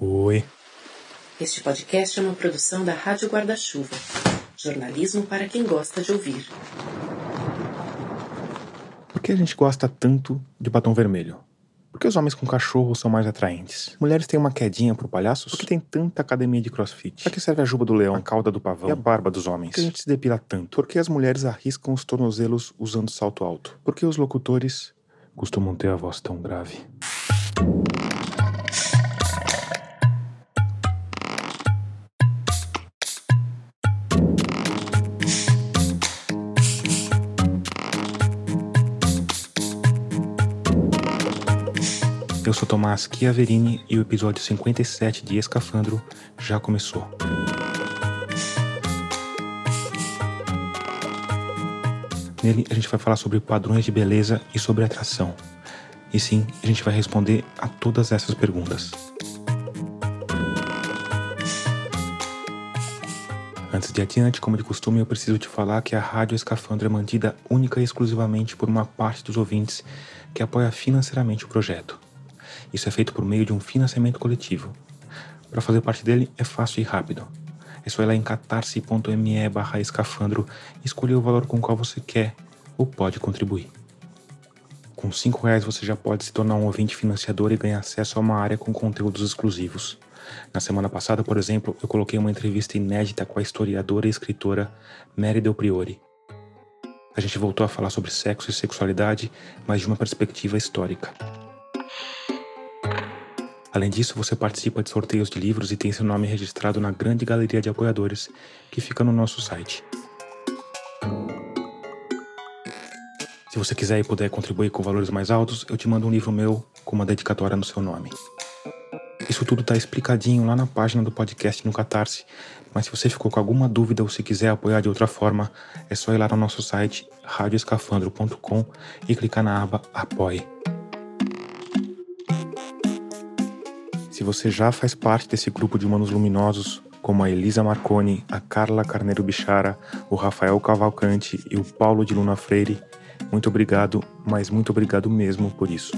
Oi. Este podcast é uma produção da Rádio Guarda-Chuva. Jornalismo para quem gosta de ouvir. Por que a gente gosta tanto de batom vermelho? Por que os homens com cachorro são mais atraentes? Mulheres têm uma quedinha por palhaços? Por que tem tanta academia de crossfit? Para que serve a juba do leão, a cauda do pavão e a barba dos homens? Por que a gente se depila tanto? Por que as mulheres arriscam os tornozelos usando salto alto? Por que os locutores costumam ter a voz tão grave? Eu sou Tomás Chiaverini e o episódio 57 de Escafandro já começou. Nele a gente vai falar sobre padrões de beleza e sobre atração. E sim, a gente vai responder a todas essas perguntas. Antes de adiante, como de costume, eu preciso te falar que a Rádio Escafandro é mantida única e exclusivamente por uma parte dos ouvintes que apoia financeiramente o projeto. Isso é feito por meio de um financiamento coletivo. Para fazer parte dele é fácil e rápido. É só ir lá em catarse.me barra escafandro e escolher o valor com o qual você quer ou pode contribuir. Com R$ reais você já pode se tornar um ouvinte financiador e ganhar acesso a uma área com conteúdos exclusivos. Na semana passada, por exemplo, eu coloquei uma entrevista inédita com a historiadora e escritora Mary Del Priori. A gente voltou a falar sobre sexo e sexualidade, mas de uma perspectiva histórica. Além disso, você participa de sorteios de livros e tem seu nome registrado na grande galeria de apoiadores que fica no nosso site. Se você quiser e puder contribuir com valores mais altos, eu te mando um livro meu com uma dedicatória no seu nome. Isso tudo está explicadinho lá na página do podcast no Catarse, mas se você ficou com alguma dúvida ou se quiser apoiar de outra forma, é só ir lá no nosso site radioescafandro.com e clicar na aba Apoie. Se você já faz parte desse grupo de humanos luminosos, como a Elisa Marconi, a Carla Carneiro Bichara, o Rafael Cavalcante e o Paulo de Luna Freire, muito obrigado, mas muito obrigado mesmo por isso.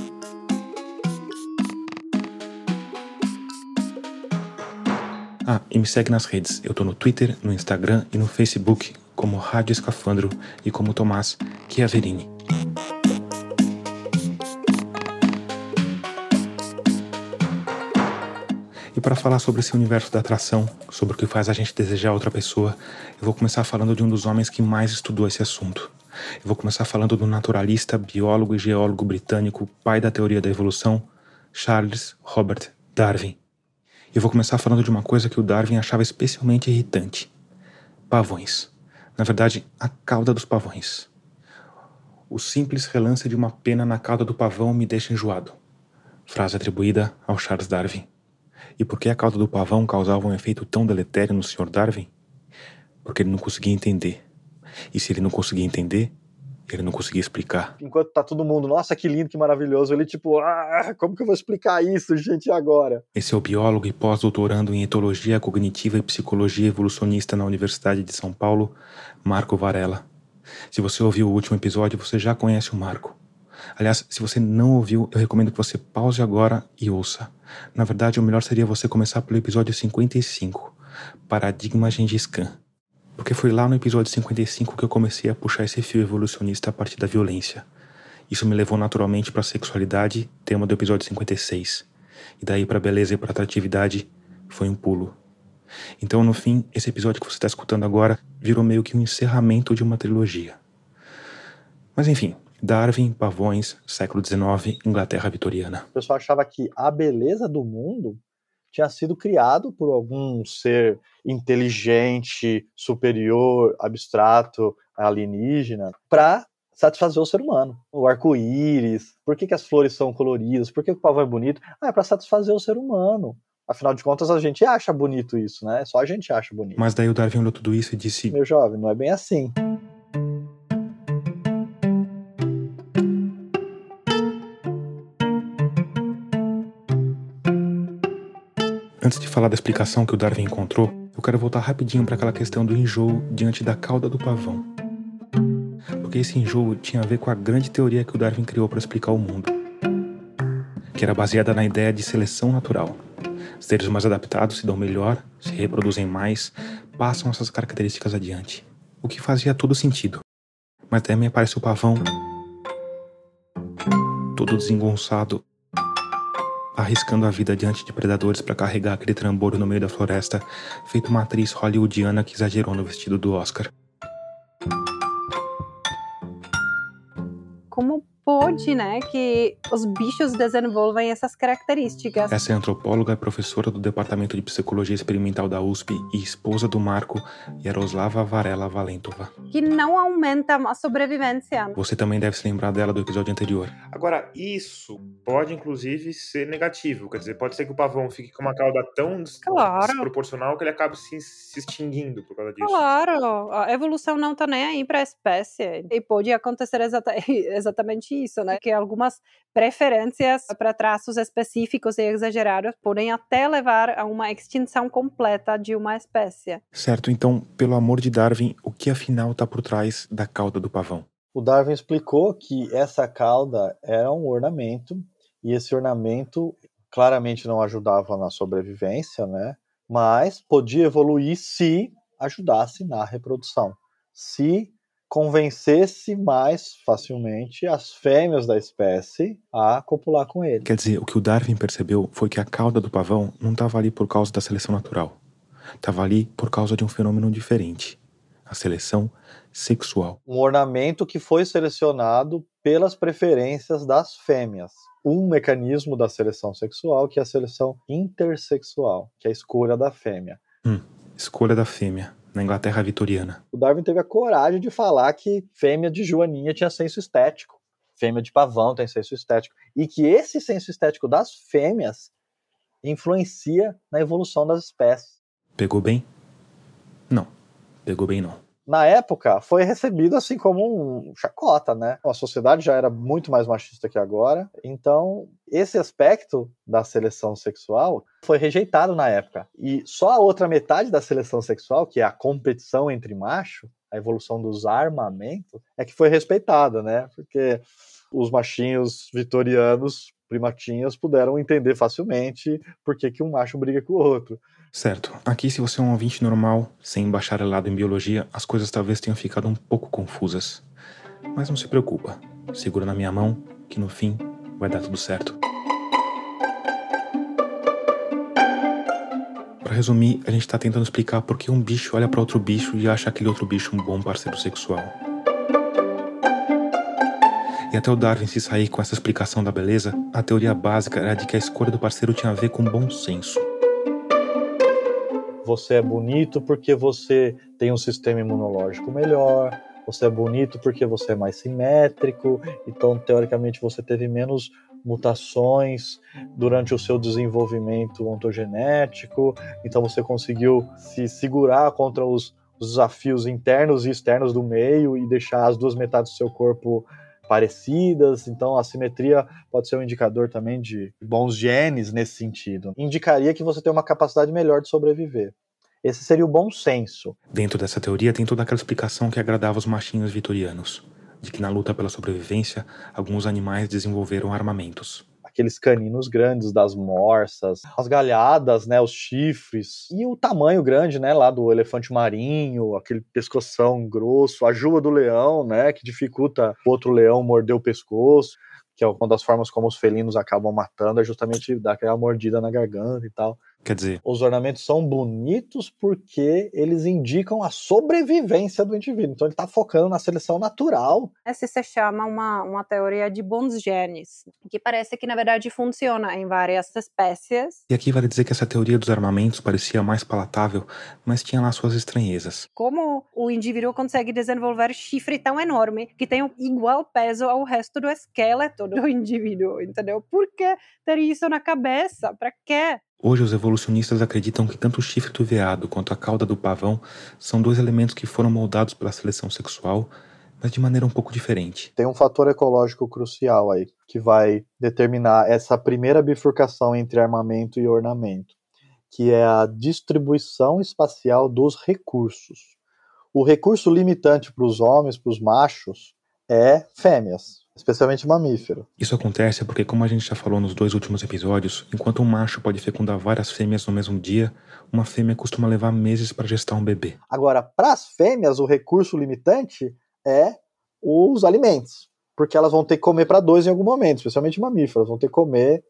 Ah, e me segue nas redes. Eu tô no Twitter, no Instagram e no Facebook como Rádio Escafandro e como Tomás Chiaverini. E para falar sobre esse universo da atração, sobre o que faz a gente desejar outra pessoa, eu vou começar falando de um dos homens que mais estudou esse assunto. Eu vou começar falando do naturalista, biólogo e geólogo britânico, pai da teoria da evolução, Charles Robert Darwin. Eu vou começar falando de uma coisa que o Darwin achava especialmente irritante: pavões. Na verdade, a cauda dos pavões. O simples relance de uma pena na cauda do pavão me deixa enjoado. Frase atribuída ao Charles Darwin. E por que a cauda do pavão causava um efeito tão deletério no Sr. Darwin? Porque ele não conseguia entender. E se ele não conseguia entender, ele não conseguia explicar. Enquanto tá todo mundo, nossa, que lindo, que maravilhoso, ele tipo, ah, como que eu vou explicar isso, gente, agora? Esse é o biólogo e pós-doutorando em etologia cognitiva e psicologia evolucionista na Universidade de São Paulo, Marco Varela. Se você ouviu o último episódio, você já conhece o Marco. Aliás, se você não ouviu, eu recomendo que você pause agora e ouça. Na verdade, o melhor seria você começar pelo episódio 55, Paradigma Gengis Khan. Porque foi lá no episódio 55 que eu comecei a puxar esse fio evolucionista a partir da violência. Isso me levou naturalmente para a sexualidade, tema do episódio 56. E daí para beleza e para atratividade foi um pulo. Então, no fim, esse episódio que você está escutando agora virou meio que um encerramento de uma trilogia. Mas enfim, Darwin, pavões, século XIX, Inglaterra vitoriana. O pessoal achava que a beleza do mundo tinha sido criado por algum ser inteligente, superior, abstrato, alienígena, para satisfazer o ser humano. O arco-íris, por que, que as flores são coloridas, por que o pavão é bonito? Ah, é para satisfazer o ser humano. Afinal de contas, a gente acha bonito isso, né? Só a gente acha bonito. Mas daí o Darwin olhou tudo isso e disse: Meu jovem, não é bem assim. Antes de falar da explicação que o Darwin encontrou, eu quero voltar rapidinho para aquela questão do enjoo diante da cauda do pavão. Porque esse enjoo tinha a ver com a grande teoria que o Darwin criou para explicar o mundo, que era baseada na ideia de seleção natural. Seres mais adaptados se dão melhor, se reproduzem mais, passam essas características adiante. O que fazia todo sentido. Mas também aparece o pavão, todo desengonçado, arriscando a vida diante de predadores para carregar aquele trambolho no meio da floresta, feito uma atriz hollywoodiana que exagerou no vestido do Oscar. Como pode, né, que os bichos desenvolvem essas características. Essa é antropóloga, professora do Departamento de Psicologia Experimental da USP e esposa do Marco, Yaroslava Varela Valentova. Que não aumenta a sobrevivência. Você também deve se lembrar dela do episódio anterior. Agora, isso pode inclusive ser negativo, quer dizer, pode ser que o pavão fique com uma cauda tão claro. desproporcional que ele acabe se, se extinguindo por causa disso. Claro, a evolução não tá nem aí para a espécie. E pode acontecer exata exatamente isso, né? Que algumas preferências para traços específicos e exagerados podem até levar a uma extinção completa de uma espécie. Certo, então, pelo amor de Darwin, o que afinal está por trás da cauda do pavão? O Darwin explicou que essa cauda era um ornamento e esse ornamento claramente não ajudava na sobrevivência, né? Mas podia evoluir se ajudasse na reprodução. Se convencesse mais facilmente as fêmeas da espécie a copular com ele. Quer dizer, o que o Darwin percebeu foi que a cauda do pavão não estava ali por causa da seleção natural. Estava ali por causa de um fenômeno diferente: a seleção sexual. Um ornamento que foi selecionado pelas preferências das fêmeas. Um mecanismo da seleção sexual que é a seleção intersexual, que é a escolha da fêmea. Hum, escolha da fêmea na Inglaterra vitoriana. O Darwin teve a coragem de falar que fêmea de joaninha tinha senso estético, fêmea de pavão tem senso estético, e que esse senso estético das fêmeas influencia na evolução das espécies. Pegou bem? Não, pegou bem não na época foi recebido assim como um chacota, né? A sociedade já era muito mais machista que agora, então esse aspecto da seleção sexual foi rejeitado na época. E só a outra metade da seleção sexual, que é a competição entre macho, a evolução dos armamentos, é que foi respeitada, né? Porque os machinhos vitorianos primatinhas puderam entender facilmente por que, que um macho briga com o outro. Certo. Aqui, se você é um ouvinte normal, sem bacharelado em biologia, as coisas talvez tenham ficado um pouco confusas. Mas não se preocupa. Segura na minha mão, que no fim vai dar tudo certo. Para resumir, a gente está tentando explicar por que um bicho olha para outro bicho e acha aquele outro bicho um bom parceiro sexual. E até o Darwin se sair com essa explicação da beleza, a teoria básica era de que a escolha do parceiro tinha a ver com bom senso. Você é bonito porque você tem um sistema imunológico melhor, você é bonito porque você é mais simétrico, então teoricamente você teve menos mutações durante o seu desenvolvimento ontogenético, então você conseguiu se segurar contra os, os desafios internos e externos do meio e deixar as duas metades do seu corpo parecidas, então a simetria pode ser um indicador também de bons genes nesse sentido. Indicaria que você tem uma capacidade melhor de sobreviver. Esse seria o bom senso. Dentro dessa teoria tem toda aquela explicação que agradava os machinhos vitorianos, de que na luta pela sobrevivência, alguns animais desenvolveram armamentos aqueles caninos grandes das morsas, as galhadas, né, os chifres e o tamanho grande, né, lá do elefante marinho, aquele pescoção grosso, a juba do leão, né, que dificulta o outro leão morder o pescoço, que é uma das formas como os felinos acabam matando, é justamente dar aquela mordida na garganta e tal. Quer dizer, os ornamentos são bonitos porque eles indicam a sobrevivência do indivíduo. Então ele está focando na seleção natural. Essa se chama uma, uma teoria de bons genes, que parece que na verdade funciona em várias espécies. E aqui vale dizer que essa teoria dos armamentos parecia mais palatável, mas tinha lá suas estranhezas. Como o indivíduo consegue desenvolver chifre tão enorme que tem igual peso ao resto do esqueleto do indivíduo, entendeu? Por que ter isso na cabeça? Para quê? Hoje, os evolucionistas acreditam que tanto o chifre do veado quanto a cauda do pavão são dois elementos que foram moldados pela seleção sexual, mas de maneira um pouco diferente. Tem um fator ecológico crucial aí, que vai determinar essa primeira bifurcação entre armamento e ornamento, que é a distribuição espacial dos recursos. O recurso limitante para os homens, para os machos, é fêmeas, especialmente mamífero. Isso acontece porque, como a gente já falou nos dois últimos episódios, enquanto um macho pode fecundar várias fêmeas no mesmo dia, uma fêmea costuma levar meses para gestar um bebê. Agora, para as fêmeas, o recurso limitante é os alimentos, porque elas vão ter que comer para dois em algum momento, especialmente mamíferos, vão ter que comer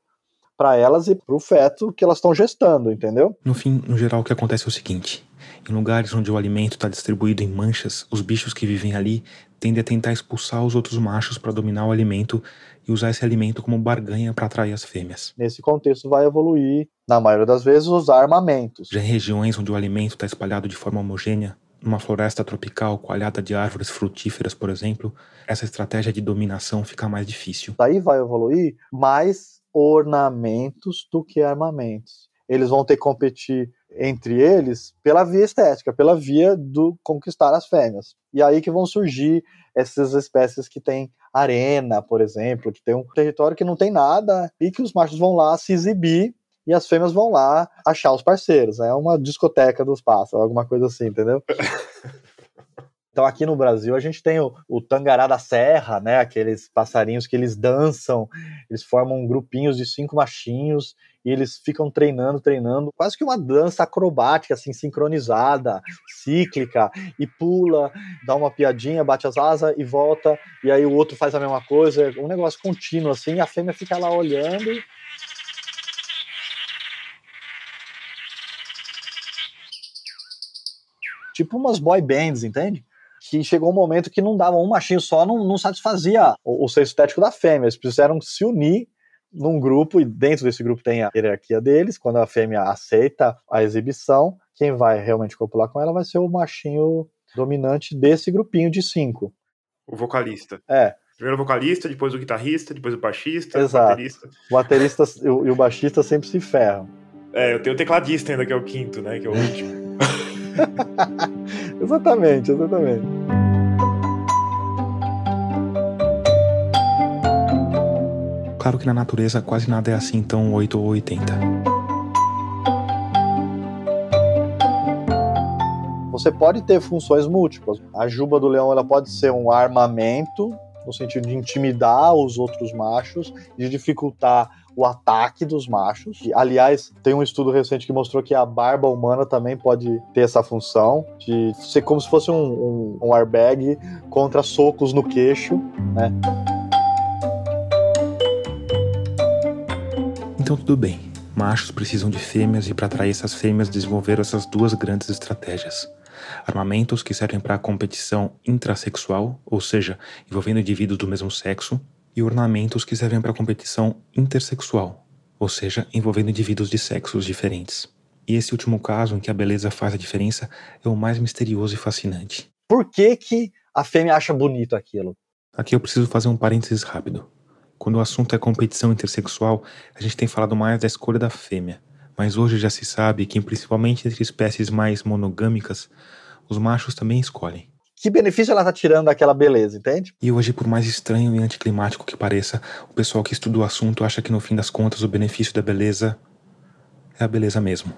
para elas e para o feto que elas estão gestando, entendeu? No fim, no geral, o que acontece é o seguinte: em lugares onde o alimento está distribuído em manchas, os bichos que vivem ali tendem a tentar expulsar os outros machos para dominar o alimento e usar esse alimento como barganha para atrair as fêmeas. Nesse contexto, vai evoluir, na maioria das vezes, usar armamentos. Já em regiões onde o alimento está espalhado de forma homogênea, numa floresta tropical coalhada de árvores frutíferas, por exemplo, essa estratégia de dominação fica mais difícil. Daí vai evoluir mais ornamentos do que armamentos. Eles vão ter que competir entre eles pela via estética, pela via do conquistar as fêmeas. E aí que vão surgir essas espécies que têm arena, por exemplo, que tem um território que não tem nada e que os machos vão lá se exibir e as fêmeas vão lá achar os parceiros. É uma discoteca dos pássaros, alguma coisa assim, entendeu? Então aqui no Brasil a gente tem o, o, tangará da serra, né? Aqueles passarinhos que eles dançam, eles formam grupinhos de cinco machinhos e eles ficam treinando, treinando, quase que uma dança acrobática, assim, sincronizada, cíclica, e pula, dá uma piadinha, bate as asas e volta, e aí o outro faz a mesma coisa, um negócio contínuo, assim, a fêmea fica lá olhando tipo umas boy bands, entende? Que chegou um momento que não dava um machinho só, não, não satisfazia o, o senso estético da fêmea. Eles precisaram se unir num grupo, e dentro desse grupo tem a hierarquia deles. Quando a fêmea aceita a exibição, quem vai realmente copular com ela vai ser o machinho dominante desse grupinho de cinco. O vocalista. É. Primeiro o vocalista, depois o guitarrista, depois o baixista, Exato. o baterista. O baterista e o, e o baixista sempre se ferram. É, eu tenho o tecladista ainda, que é o quinto, né? Que é o último. exatamente, exatamente. Claro que na natureza quase nada é assim tão 8 ou 80. Você pode ter funções múltiplas. A juba do leão ela pode ser um armamento, no sentido de intimidar os outros machos, de dificultar o ataque dos machos. E, aliás, tem um estudo recente que mostrou que a barba humana também pode ter essa função de ser como se fosse um, um, um airbag contra socos no queixo, né? Então tudo bem. Machos precisam de fêmeas e para atrair essas fêmeas desenvolveram essas duas grandes estratégias. Armamentos que servem para competição intrasexual, ou seja, envolvendo indivíduos do mesmo sexo, e ornamentos que servem para competição intersexual, ou seja, envolvendo indivíduos de sexos diferentes. E esse último caso, em que a beleza faz a diferença, é o mais misterioso e fascinante. Por que, que a fêmea acha bonito aquilo? Aqui eu preciso fazer um parênteses rápido. Quando o assunto é competição intersexual, a gente tem falado mais da escolha da fêmea, mas hoje já se sabe que, principalmente entre espécies mais monogâmicas, os machos também escolhem que benefício ela está tirando daquela beleza, entende? E hoje, por mais estranho e anticlimático que pareça, o pessoal que estuda o assunto acha que no fim das contas o benefício da beleza é a beleza mesmo.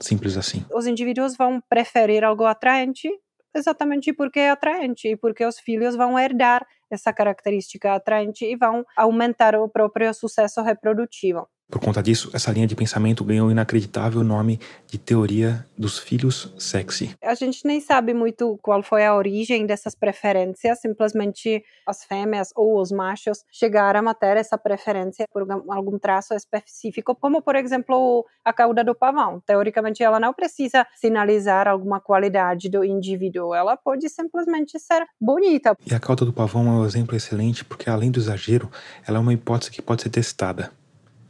Simples assim. Os indivíduos vão preferir algo atraente exatamente porque é atraente e porque os filhos vão herdar essa característica atraente e vão aumentar o próprio sucesso reprodutivo. Por conta disso, essa linha de pensamento ganhou o inacreditável nome de teoria dos filhos sexy. A gente nem sabe muito qual foi a origem dessas preferências, simplesmente as fêmeas ou os machos chegaram a ter essa preferência por algum traço específico, como por exemplo a cauda do pavão. Teoricamente, ela não precisa sinalizar alguma qualidade do indivíduo, ela pode simplesmente ser bonita. E a cauda do pavão é um exemplo excelente porque, além do exagero, ela é uma hipótese que pode ser testada.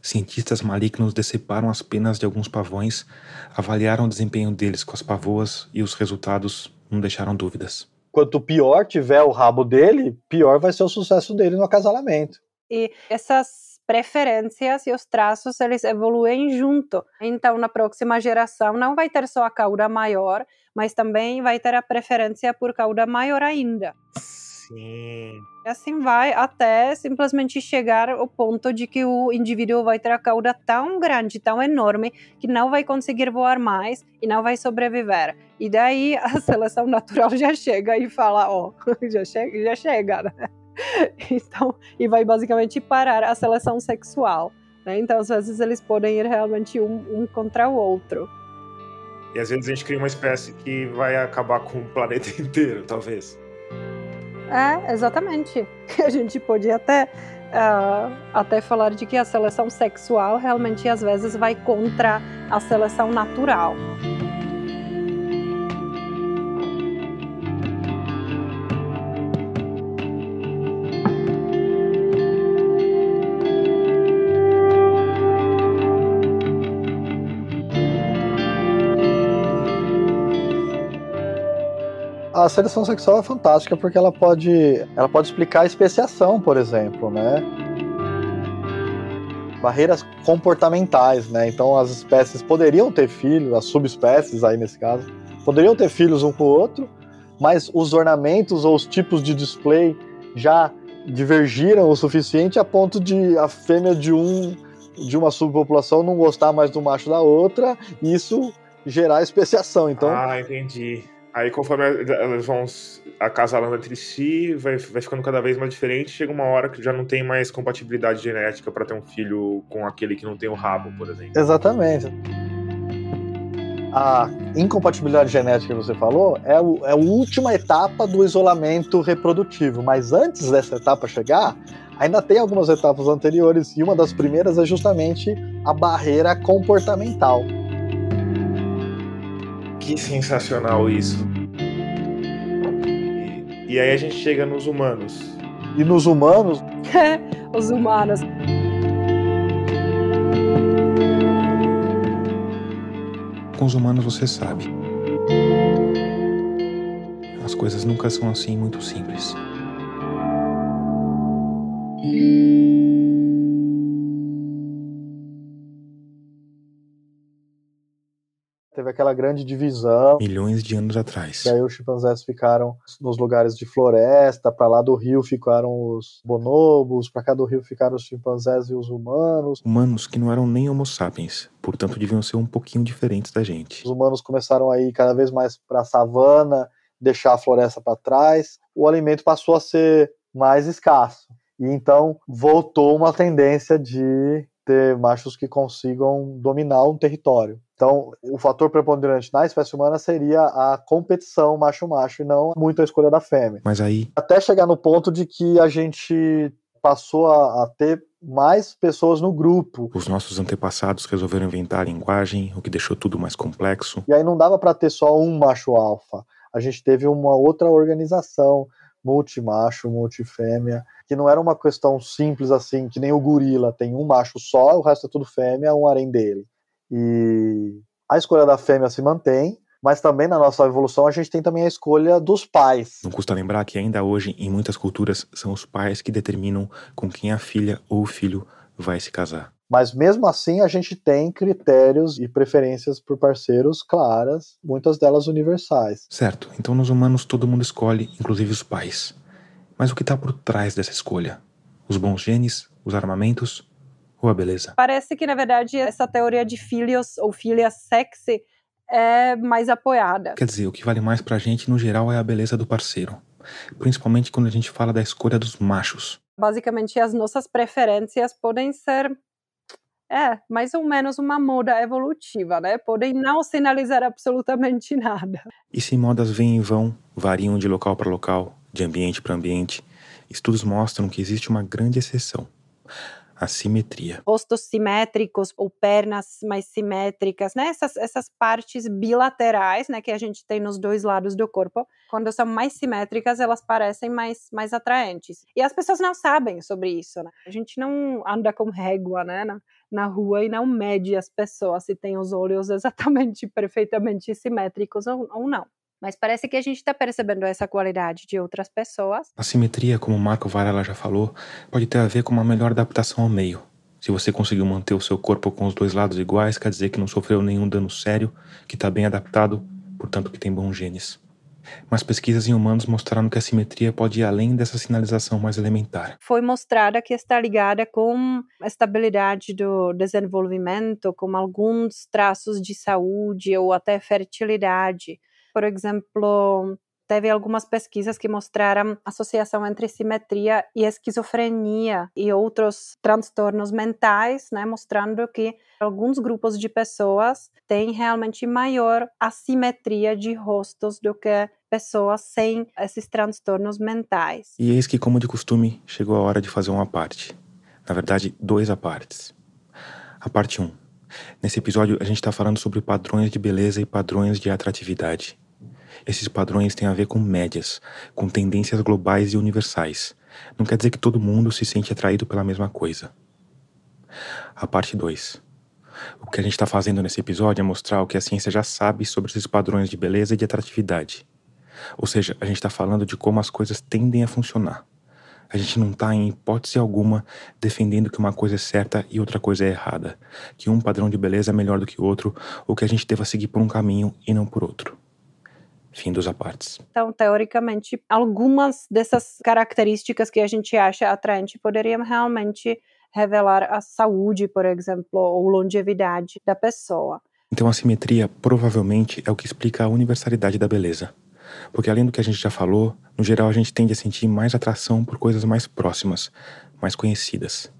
Cientistas malignos deceparam as penas de alguns pavões, avaliaram o desempenho deles com as pavoas e os resultados não deixaram dúvidas. Quanto pior tiver o rabo dele, pior vai ser o sucesso dele no acasalamento. E essas preferências e os traços eles evoluem junto. Então, na próxima geração não vai ter só a cauda maior, mas também vai ter a preferência por cauda maior ainda. Sim. E assim vai até simplesmente chegar ao ponto de que o indivíduo vai ter a cauda tão grande, tão enorme, que não vai conseguir voar mais e não vai sobreviver. E daí a seleção natural já chega e fala: Ó, oh, já chega, já chega, né? Então, e vai basicamente parar a seleção sexual. Né? Então, às vezes, eles podem ir realmente um, um contra o outro. E às vezes a gente cria uma espécie que vai acabar com o planeta inteiro, talvez. É, exatamente. A gente pode até, uh, até falar de que a seleção sexual realmente às vezes vai contra a seleção natural. A seleção sexual é fantástica porque ela pode, ela pode explicar a especiação, por exemplo, né? Barreiras comportamentais, né? Então as espécies poderiam ter filhos, as subespécies aí nesse caso, poderiam ter filhos um com o outro, mas os ornamentos ou os tipos de display já divergiram o suficiente a ponto de a fêmea de um de uma subpopulação não gostar mais do macho da outra, e isso gerar especiação. Então, ah, entendi. Aí, conforme elas vão acasalando entre si, vai, vai ficando cada vez mais diferente. Chega uma hora que já não tem mais compatibilidade genética para ter um filho com aquele que não tem o rabo, por exemplo. Exatamente. A incompatibilidade genética que você falou é, o, é a última etapa do isolamento reprodutivo, mas antes dessa etapa chegar, ainda tem algumas etapas anteriores, e uma das primeiras é justamente a barreira comportamental. Que sensacional isso. E, e aí a gente chega nos humanos. E nos humanos? Os humanos. Com os humanos você sabe. As coisas nunca são assim muito simples. Aquela grande divisão. Milhões de anos atrás. E aí os chimpanzés ficaram nos lugares de floresta, para lá do rio ficaram os bonobos, para cá do rio ficaram os chimpanzés e os humanos. Humanos que não eram nem homo sapiens, portanto deviam ser um pouquinho diferentes da gente. Os humanos começaram a ir cada vez mais para a savana, deixar a floresta para trás. O alimento passou a ser mais escasso. E então voltou uma tendência de ter machos que consigam dominar um território. Então, o fator preponderante na espécie humana seria a competição macho-macho e não muito a escolha da fêmea. Mas aí. Até chegar no ponto de que a gente passou a, a ter mais pessoas no grupo. Os nossos antepassados resolveram inventar a linguagem, o que deixou tudo mais complexo. E aí não dava para ter só um macho alfa. A gente teve uma outra organização, multimacho, multifêmea, que não era uma questão simples assim, que nem o gorila tem um macho só, o resto é tudo fêmea, um harém dele. E a escolha da fêmea se mantém, mas também na nossa evolução a gente tem também a escolha dos pais. Não custa lembrar que ainda hoje, em muitas culturas, são os pais que determinam com quem a filha ou o filho vai se casar. Mas mesmo assim a gente tem critérios e preferências por parceiros claras, muitas delas universais. Certo, então nos humanos todo mundo escolhe, inclusive os pais. Mas o que está por trás dessa escolha? Os bons genes? Os armamentos? Ou a beleza? Parece que, na verdade, essa teoria de filhos ou filha sexy é mais apoiada. Quer dizer, o que vale mais pra gente, no geral, é a beleza do parceiro. Principalmente quando a gente fala da escolha dos machos. Basicamente, as nossas preferências podem ser é, mais ou menos uma moda evolutiva, né? Podem não sinalizar absolutamente nada. E se modas vêm e vão, variam de local para local, de ambiente para ambiente, estudos mostram que existe uma grande exceção assimetria. Rostos simétricos ou pernas mais simétricas, né? Essas, essas partes bilaterais, né, que a gente tem nos dois lados do corpo, quando são mais simétricas, elas parecem mais, mais atraentes. E as pessoas não sabem sobre isso, né? A gente não anda com régua, né, na, na rua e não mede as pessoas se tem os olhos exatamente, perfeitamente simétricos ou, ou não. Mas parece que a gente está percebendo essa qualidade de outras pessoas. A simetria, como o Marco Varela já falou, pode ter a ver com uma melhor adaptação ao meio. Se você conseguiu manter o seu corpo com os dois lados iguais, quer dizer que não sofreu nenhum dano sério, que está bem adaptado, portanto que tem bons genes. Mas pesquisas em humanos mostraram que a simetria pode ir além dessa sinalização mais elementar. Foi mostrada que está ligada com a estabilidade do desenvolvimento, com alguns traços de saúde ou até fertilidade. Por exemplo, teve algumas pesquisas que mostraram associação entre simetria e esquizofrenia e outros transtornos mentais, né, mostrando que alguns grupos de pessoas têm realmente maior assimetria de rostos do que pessoas sem esses transtornos mentais. E eis que, como de costume, chegou a hora de fazer uma parte. Na verdade, dois apartes. A parte 1. Um. Nesse episódio, a gente está falando sobre padrões de beleza e padrões de atratividade. Esses padrões têm a ver com médias, com tendências globais e universais. Não quer dizer que todo mundo se sente atraído pela mesma coisa. A parte 2. O que a gente está fazendo nesse episódio é mostrar o que a ciência já sabe sobre esses padrões de beleza e de atratividade. Ou seja, a gente está falando de como as coisas tendem a funcionar. A gente não está, em hipótese alguma, defendendo que uma coisa é certa e outra coisa é errada, que um padrão de beleza é melhor do que o outro, ou que a gente deva seguir por um caminho e não por outro. Fim dos apartes. Então, teoricamente, algumas dessas características que a gente acha atraente poderiam realmente revelar a saúde, por exemplo, ou longevidade da pessoa. Então, a simetria provavelmente é o que explica a universalidade da beleza. Porque além do que a gente já falou, no geral a gente tende a sentir mais atração por coisas mais próximas, mais conhecidas.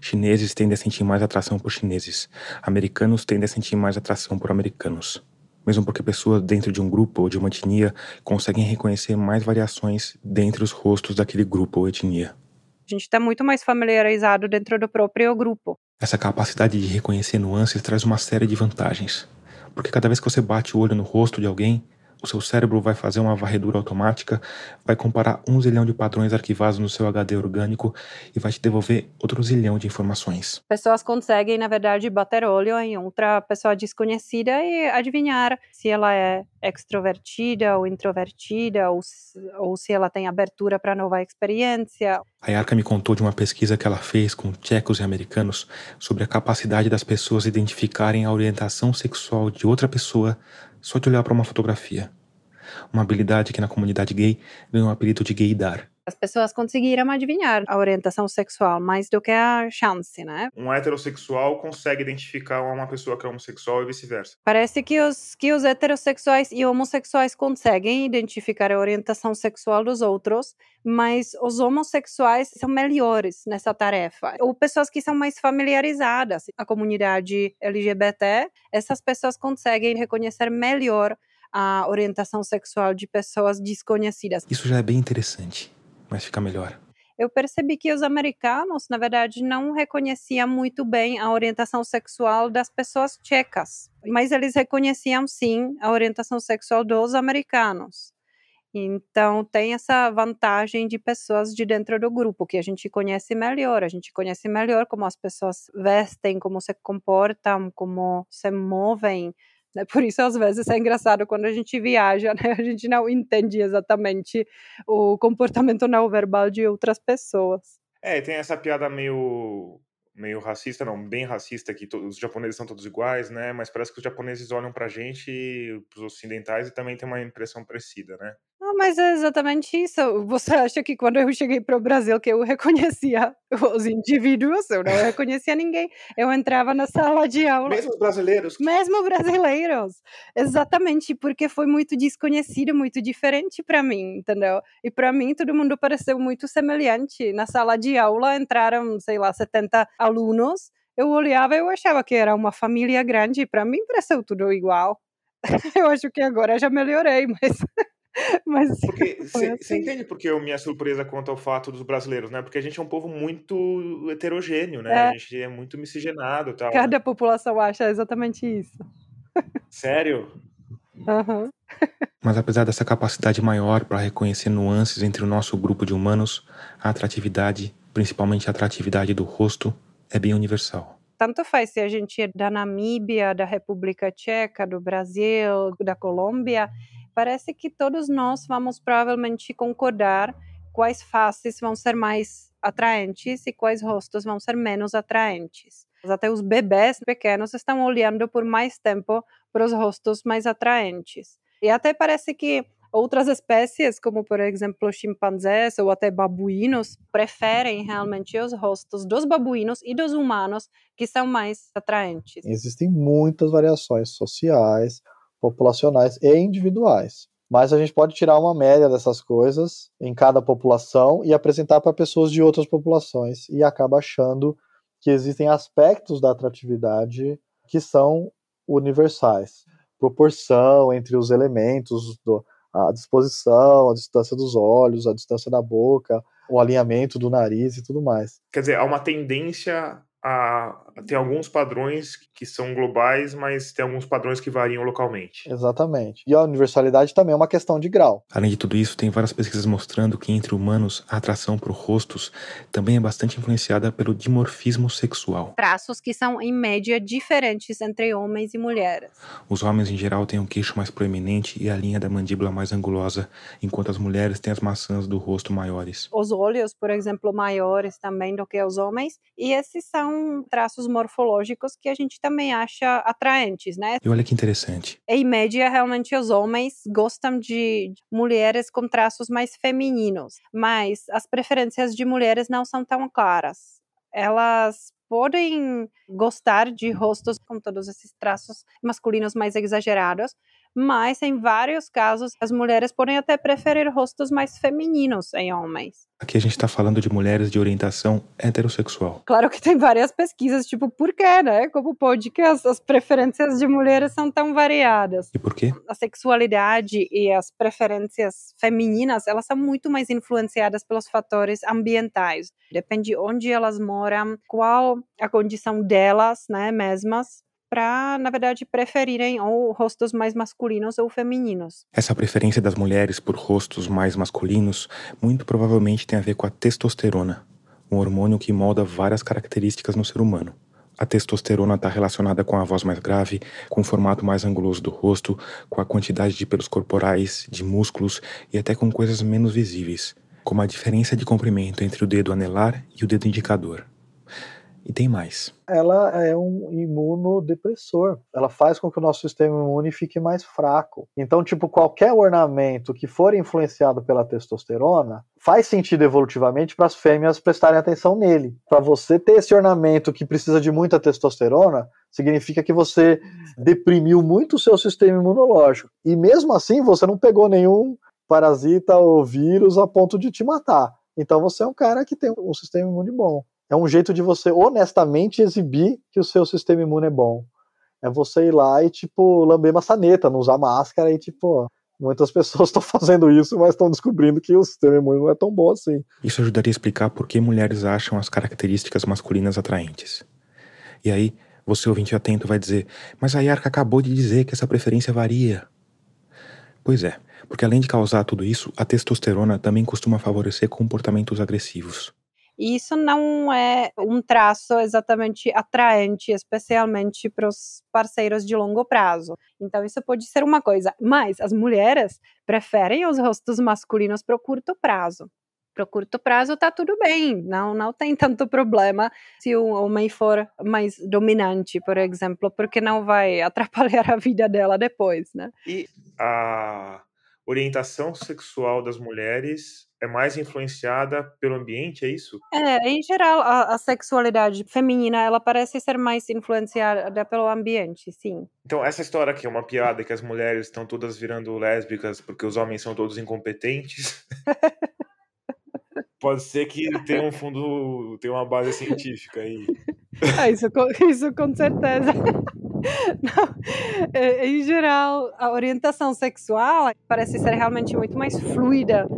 Chineses tendem a sentir mais atração por chineses. Americanos tendem a sentir mais atração por americanos mesmo porque pessoas dentro de um grupo ou de uma etnia conseguem reconhecer mais variações dentre os rostos daquele grupo ou etnia. A gente está muito mais familiarizado dentro do próprio grupo. Essa capacidade de reconhecer nuances traz uma série de vantagens, porque cada vez que você bate o olho no rosto de alguém, o seu cérebro vai fazer uma varredura automática, vai comparar um zilhão de padrões arquivados no seu HD orgânico e vai te devolver outro zilhão de informações. Pessoas conseguem, na verdade, bater olho em outra pessoa desconhecida e adivinhar se ela é extrovertida ou introvertida, ou, ou se ela tem abertura para nova experiência. A Yarka me contou de uma pesquisa que ela fez com tchecos e americanos sobre a capacidade das pessoas identificarem a orientação sexual de outra pessoa só de olhar para uma fotografia. Uma habilidade que na comunidade gay ganhou o apelido de gaydar. As pessoas conseguiram adivinhar a orientação sexual mais do que a chance, né? Um heterossexual consegue identificar uma pessoa que é homossexual e vice-versa. Parece que os, que os heterossexuais e homossexuais conseguem identificar a orientação sexual dos outros, mas os homossexuais são melhores nessa tarefa. Ou pessoas que são mais familiarizadas. A comunidade LGBT, essas pessoas conseguem reconhecer melhor a orientação sexual de pessoas desconhecidas. Isso já é bem interessante mas fica melhor. Eu percebi que os americanos, na verdade, não reconheciam muito bem a orientação sexual das pessoas tchecas, mas eles reconheciam sim a orientação sexual dos americanos. Então, tem essa vantagem de pessoas de dentro do grupo, que a gente conhece melhor. A gente conhece melhor como as pessoas vestem, como se comportam, como se movem. Né? Por isso, às vezes, é engraçado quando a gente viaja, né? a gente não entende exatamente o comportamento não verbal de outras pessoas. É, tem essa piada meio meio racista, não, bem racista, que os japoneses são todos iguais, né? Mas parece que os japoneses olham pra gente, pros ocidentais, e também tem uma impressão parecida, né? Mas é exatamente isso. Você acha que quando eu cheguei para o Brasil que eu reconhecia os indivíduos, eu não reconhecia ninguém. Eu entrava na sala de aula. Mesmo brasileiros. Mesmo brasileiros. Exatamente, porque foi muito desconhecido, muito diferente para mim, entendeu? E para mim todo mundo pareceu muito semelhante. Na sala de aula entraram, sei lá, 70 alunos. Eu olhava e eu achava que era uma família grande. Para mim pareceu tudo igual. Eu acho que agora já melhorei, mas Mas porque você assim. entende porque a minha surpresa quanto ao fato dos brasileiros, né? Porque a gente é um povo muito heterogêneo, né? É. A gente é muito miscigenado, tal. Cada né? população acha exatamente isso. Sério? Uhum. Mas apesar dessa capacidade maior para reconhecer nuances entre o nosso grupo de humanos, a atratividade, principalmente a atratividade do rosto, é bem universal tanto faz se a gente é da Namíbia, da República Tcheca, do Brasil, da Colômbia, parece que todos nós vamos provavelmente concordar quais faces vão ser mais atraentes e quais rostos vão ser menos atraentes. Até os bebês pequenos estão olhando por mais tempo para os rostos mais atraentes. E até parece que Outras espécies, como por exemplo chimpanzés ou até babuínos, preferem realmente os rostos dos babuínos e dos humanos que são mais atraentes. Existem muitas variações sociais, populacionais e individuais. Mas a gente pode tirar uma média dessas coisas em cada população e apresentar para pessoas de outras populações e acaba achando que existem aspectos da atratividade que são universais. Proporção entre os elementos, do, a disposição, a distância dos olhos, a distância da boca, o alinhamento do nariz e tudo mais. Quer dizer, há uma tendência a, tem alguns padrões que são globais, mas tem alguns padrões que variam localmente. Exatamente. E a universalidade também é uma questão de grau. Além de tudo isso, tem várias pesquisas mostrando que entre humanos a atração por rostos também é bastante influenciada pelo dimorfismo sexual. Traços que são, em média, diferentes entre homens e mulheres. Os homens, em geral, têm um queixo mais proeminente e a linha da mandíbula mais angulosa, enquanto as mulheres têm as maçãs do rosto maiores. Os olhos, por exemplo, maiores também do que os homens, e esses são são traços morfológicos que a gente também acha atraentes, né? E olha que interessante. Em média, realmente os homens gostam de mulheres com traços mais femininos, mas as preferências de mulheres não são tão claras. Elas podem gostar de rostos com todos esses traços masculinos mais exagerados, mas em vários casos as mulheres podem até preferir rostos mais femininos em homens. Aqui a gente está falando de mulheres de orientação heterossexual. Claro que tem várias pesquisas, tipo, por quê, né? Como pode que as, as preferências de mulheres são tão variadas? E por quê? A sexualidade e as preferências femininas, elas são muito mais influenciadas pelos fatores ambientais. Depende onde elas moram, qual a condição delas, né, mesmas, para, na verdade, preferirem ou rostos mais masculinos ou femininos. Essa preferência das mulheres por rostos mais masculinos muito provavelmente tem a ver com a testosterona, um hormônio que molda várias características no ser humano. A testosterona está relacionada com a voz mais grave, com o formato mais anguloso do rosto, com a quantidade de pelos corporais, de músculos e até com coisas menos visíveis, como a diferença de comprimento entre o dedo anelar e o dedo indicador. E tem mais. Ela é um imunodepressor. Ela faz com que o nosso sistema imune fique mais fraco. Então, tipo, qualquer ornamento que for influenciado pela testosterona faz sentido evolutivamente para as fêmeas prestarem atenção nele. Para você ter esse ornamento que precisa de muita testosterona, significa que você deprimiu muito o seu sistema imunológico. E mesmo assim, você não pegou nenhum parasita ou vírus a ponto de te matar. Então você é um cara que tem um sistema imune bom. É um jeito de você honestamente exibir que o seu sistema imune é bom. É você ir lá e, tipo, lamber maçaneta, não usar máscara e, tipo, muitas pessoas estão fazendo isso, mas estão descobrindo que o sistema imune não é tão bom assim. Isso ajudaria a explicar por que mulheres acham as características masculinas atraentes. E aí, você ouvinte atento vai dizer, mas a Yarka acabou de dizer que essa preferência varia. Pois é, porque além de causar tudo isso, a testosterona também costuma favorecer comportamentos agressivos. E isso não é um traço exatamente atraente, especialmente para os parceiros de longo prazo. Então, isso pode ser uma coisa. Mas as mulheres preferem os rostos masculinos para o curto prazo. Para curto prazo tá tudo bem, não, não tem tanto problema se o homem for mais dominante, por exemplo, porque não vai atrapalhar a vida dela depois, né? E a orientação sexual das mulheres é mais influenciada pelo ambiente, é isso? É, em geral, a, a, sexualidade feminina, ela parece ser mais influenciada pelo ambiente, sim. Então, essa história aqui é uma piada que as mulheres estão todas virando lésbicas porque os homens são todos incompetentes. Pode ser que tenha um fundo, tenha uma base científica aí. Ah, isso, isso com certeza. Não, é, em geral, a orientação sexual parece ser realmente muito mais fluida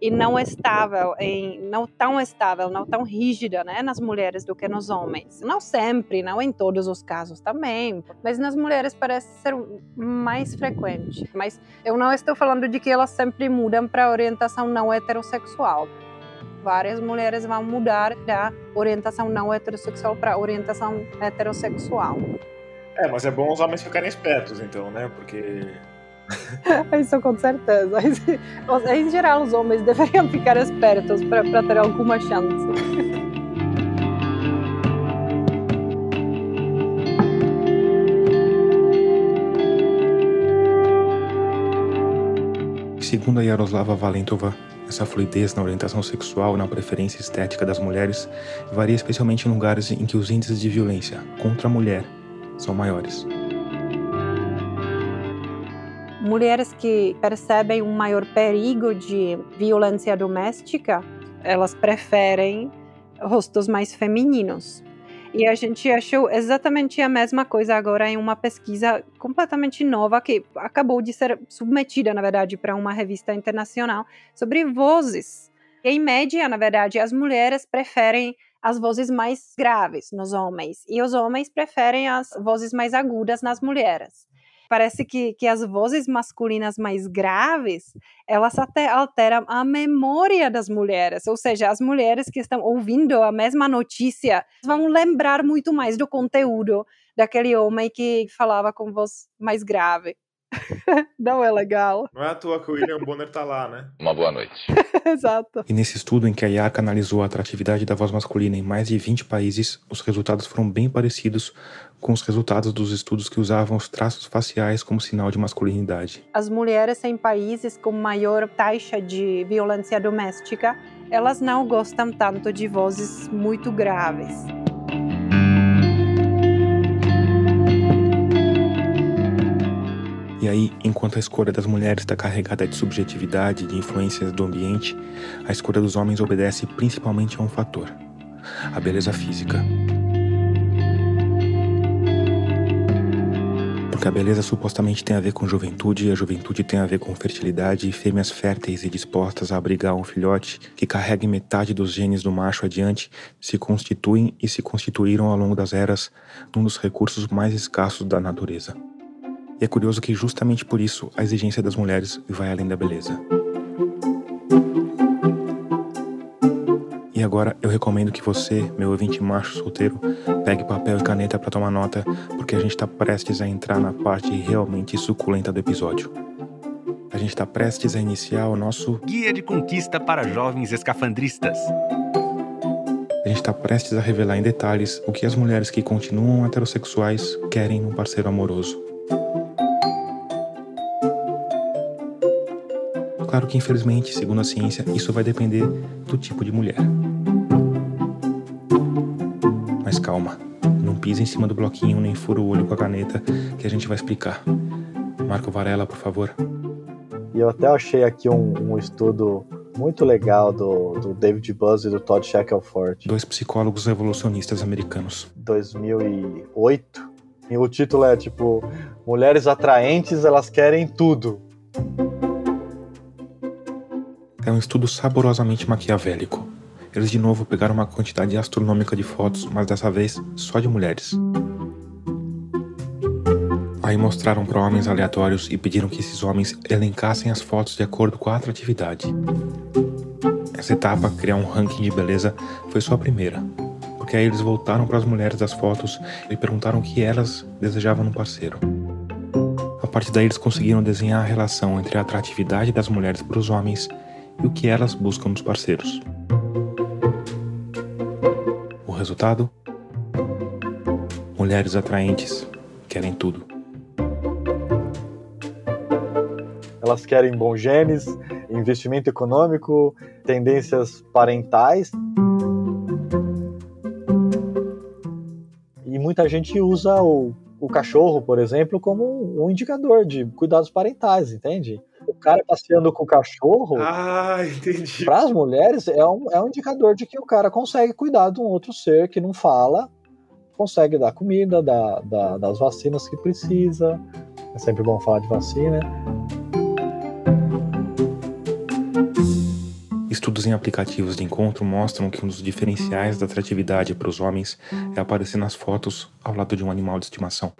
e não estável, em, não tão estável, não tão rígida, né, nas mulheres do que nos homens. Não sempre, não em todos os casos também, mas nas mulheres parece ser mais frequente. Mas eu não estou falando de que elas sempre mudam para orientação não heterossexual. Várias mulheres vão mudar da orientação não heterossexual para orientação heterossexual. É, mas é bom os homens ficarem espertos, então, né? Porque. Isso com certeza. Em geral, os homens deveriam ficar espertos para ter alguma chance. se segundo a Yaroslava Valentova, essa fluidez na orientação sexual e na preferência estética das mulheres varia especialmente em lugares em que os índices de violência contra a mulher são maiores. Mulheres que percebem um maior perigo de violência doméstica, elas preferem rostos mais femininos. E a gente achou exatamente a mesma coisa agora em uma pesquisa completamente nova que acabou de ser submetida, na verdade, para uma revista internacional sobre vozes. Em média, na verdade, as mulheres preferem as vozes mais graves nos homens. E os homens preferem as vozes mais agudas nas mulheres. Parece que, que as vozes masculinas mais graves, elas até alteram a memória das mulheres, ou seja, as mulheres que estão ouvindo a mesma notícia vão lembrar muito mais do conteúdo daquele homem que falava com voz mais grave. Não é legal. Não é à toa que o William Bonner tá lá, né? Uma boa noite. Exato. E nesse estudo em que a IARC analisou a atratividade da voz masculina em mais de 20 países, os resultados foram bem parecidos com os resultados dos estudos que usavam os traços faciais como sinal de masculinidade. As mulheres em países com maior taxa de violência doméstica, elas não gostam tanto de vozes muito graves. E aí, enquanto a escolha das mulheres está carregada de subjetividade e de influências do ambiente, a escolha dos homens obedece principalmente a um fator: a beleza física. Porque a beleza supostamente tem a ver com juventude, e a juventude tem a ver com fertilidade, e fêmeas férteis e dispostas a abrigar um filhote que carregue metade dos genes do macho adiante se constituem e se constituíram ao longo das eras num dos recursos mais escassos da natureza. E é curioso que justamente por isso a exigência das mulheres vai além da beleza. E agora eu recomendo que você, meu ouvinte macho solteiro, pegue papel e caneta para tomar nota, porque a gente está prestes a entrar na parte realmente suculenta do episódio. A gente está prestes a iniciar o nosso Guia de Conquista para Jovens Escafandristas. A gente está prestes a revelar em detalhes o que as mulheres que continuam heterossexuais querem num parceiro amoroso. Claro que, infelizmente, segundo a ciência, isso vai depender do tipo de mulher. Mas calma, não pise em cima do bloquinho nem fura o olho com a caneta que a gente vai explicar. Marco Varela, por favor. E eu até achei aqui um, um estudo muito legal do, do, David Buzz e do Todd Shackelford. Dois psicólogos evolucionistas americanos. 2008. E o título é tipo: Mulheres atraentes, elas querem tudo. É um estudo saborosamente maquiavélico. Eles de novo pegaram uma quantidade astronômica de fotos, mas dessa vez só de mulheres. Aí mostraram para homens aleatórios e pediram que esses homens elencassem as fotos de acordo com a atratividade. Essa etapa, criar um ranking de beleza, foi só a primeira, porque aí eles voltaram para as mulheres das fotos e perguntaram o que elas desejavam no parceiro. A partir daí, eles conseguiram desenhar a relação entre a atratividade das mulheres para os homens e o que elas buscam nos parceiros. O resultado? Mulheres atraentes querem tudo. Elas querem bons genes, investimento econômico, tendências parentais. E muita gente usa o, o cachorro, por exemplo, como um indicador de cuidados parentais, entende? O cara passeando com o cachorro, ah, entendi. para as mulheres, é um, é um indicador de que o cara consegue cuidar de um outro ser que não fala, consegue dar comida, dar, dar, das vacinas que precisa. É sempre bom falar de vacina. Estudos em aplicativos de encontro mostram que um dos diferenciais da atratividade para os homens é aparecer nas fotos ao lado de um animal de estimação.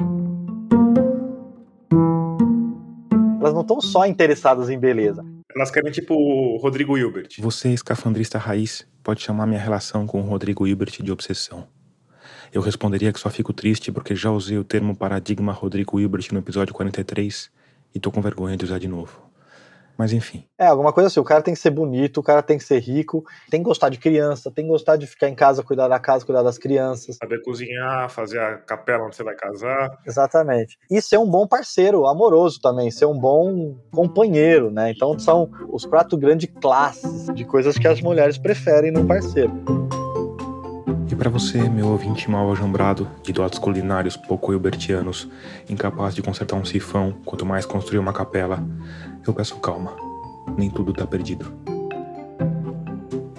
Elas não estão só interessadas em beleza. Elas querem tipo o Rodrigo Hilbert. Você, escafandrista raiz, pode chamar minha relação com o Rodrigo Hilbert de obsessão. Eu responderia que só fico triste porque já usei o termo paradigma Rodrigo Hilbert no episódio 43 e tô com vergonha de usar de novo. Mas enfim. É, alguma coisa assim, o cara tem que ser bonito, o cara tem que ser rico, tem que gostar de criança, tem que gostar de ficar em casa, cuidar da casa, cuidar das crianças. Saber cozinhar, fazer a capela onde você vai casar. Exatamente. E ser um bom parceiro, amoroso também, ser um bom companheiro, né? Então são os quatro grandes classes de coisas que as mulheres preferem no parceiro. E para você, meu ouvinte mal ajambrado, de dotes culinários pouco hilbertianos, incapaz de consertar um sifão, quanto mais construir uma capela, eu peço calma. Nem tudo tá perdido.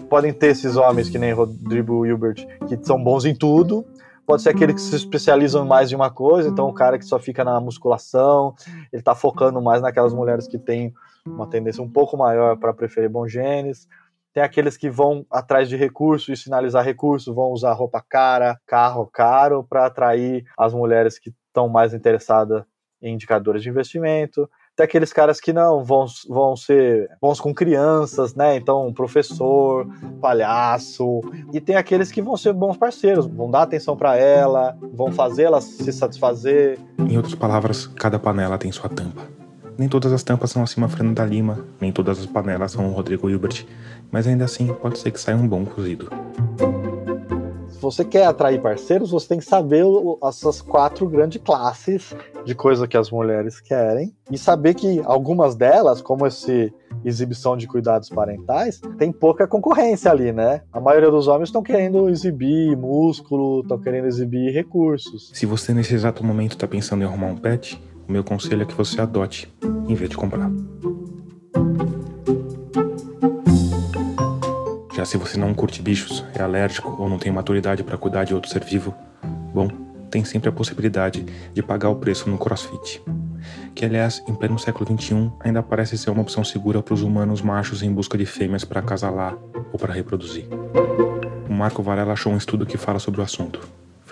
Podem ter esses homens que nem Rodrigo Hilbert, que são bons em tudo. Pode ser aqueles que se especializam mais em uma coisa, então o cara que só fica na musculação, ele tá focando mais naquelas mulheres que têm uma tendência um pouco maior para preferir bons genes tem aqueles que vão atrás de recursos e sinalizar recursos, vão usar roupa cara, carro caro para atrair as mulheres que estão mais interessadas em indicadores de investimento. Tem aqueles caras que não vão, vão ser bons com crianças, né? Então, professor, palhaço. E tem aqueles que vão ser bons parceiros, vão dar atenção para ela, vão fazê-la se satisfazer. Em outras palavras, cada panela tem sua tampa. Nem todas as tampas são acima Fernanda Lima, nem todas as panelas são Rodrigo Hilbert, mas ainda assim pode ser que saia um bom cozido. Se você quer atrair parceiros, você tem que saber essas quatro grandes classes de coisa que as mulheres querem e saber que algumas delas, como esse exibição de cuidados parentais, tem pouca concorrência ali, né? A maioria dos homens estão querendo exibir músculo, estão querendo exibir recursos. Se você nesse exato momento está pensando em arrumar um pet, o meu conselho é que você adote, em vez de comprar. Já se você não curte bichos, é alérgico ou não tem maturidade para cuidar de outro ser vivo, bom, tem sempre a possibilidade de pagar o preço no CrossFit. Que, aliás, em pleno século XXI, ainda parece ser uma opção segura para os humanos machos em busca de fêmeas para acasalar ou para reproduzir. O Marco Varela achou um estudo que fala sobre o assunto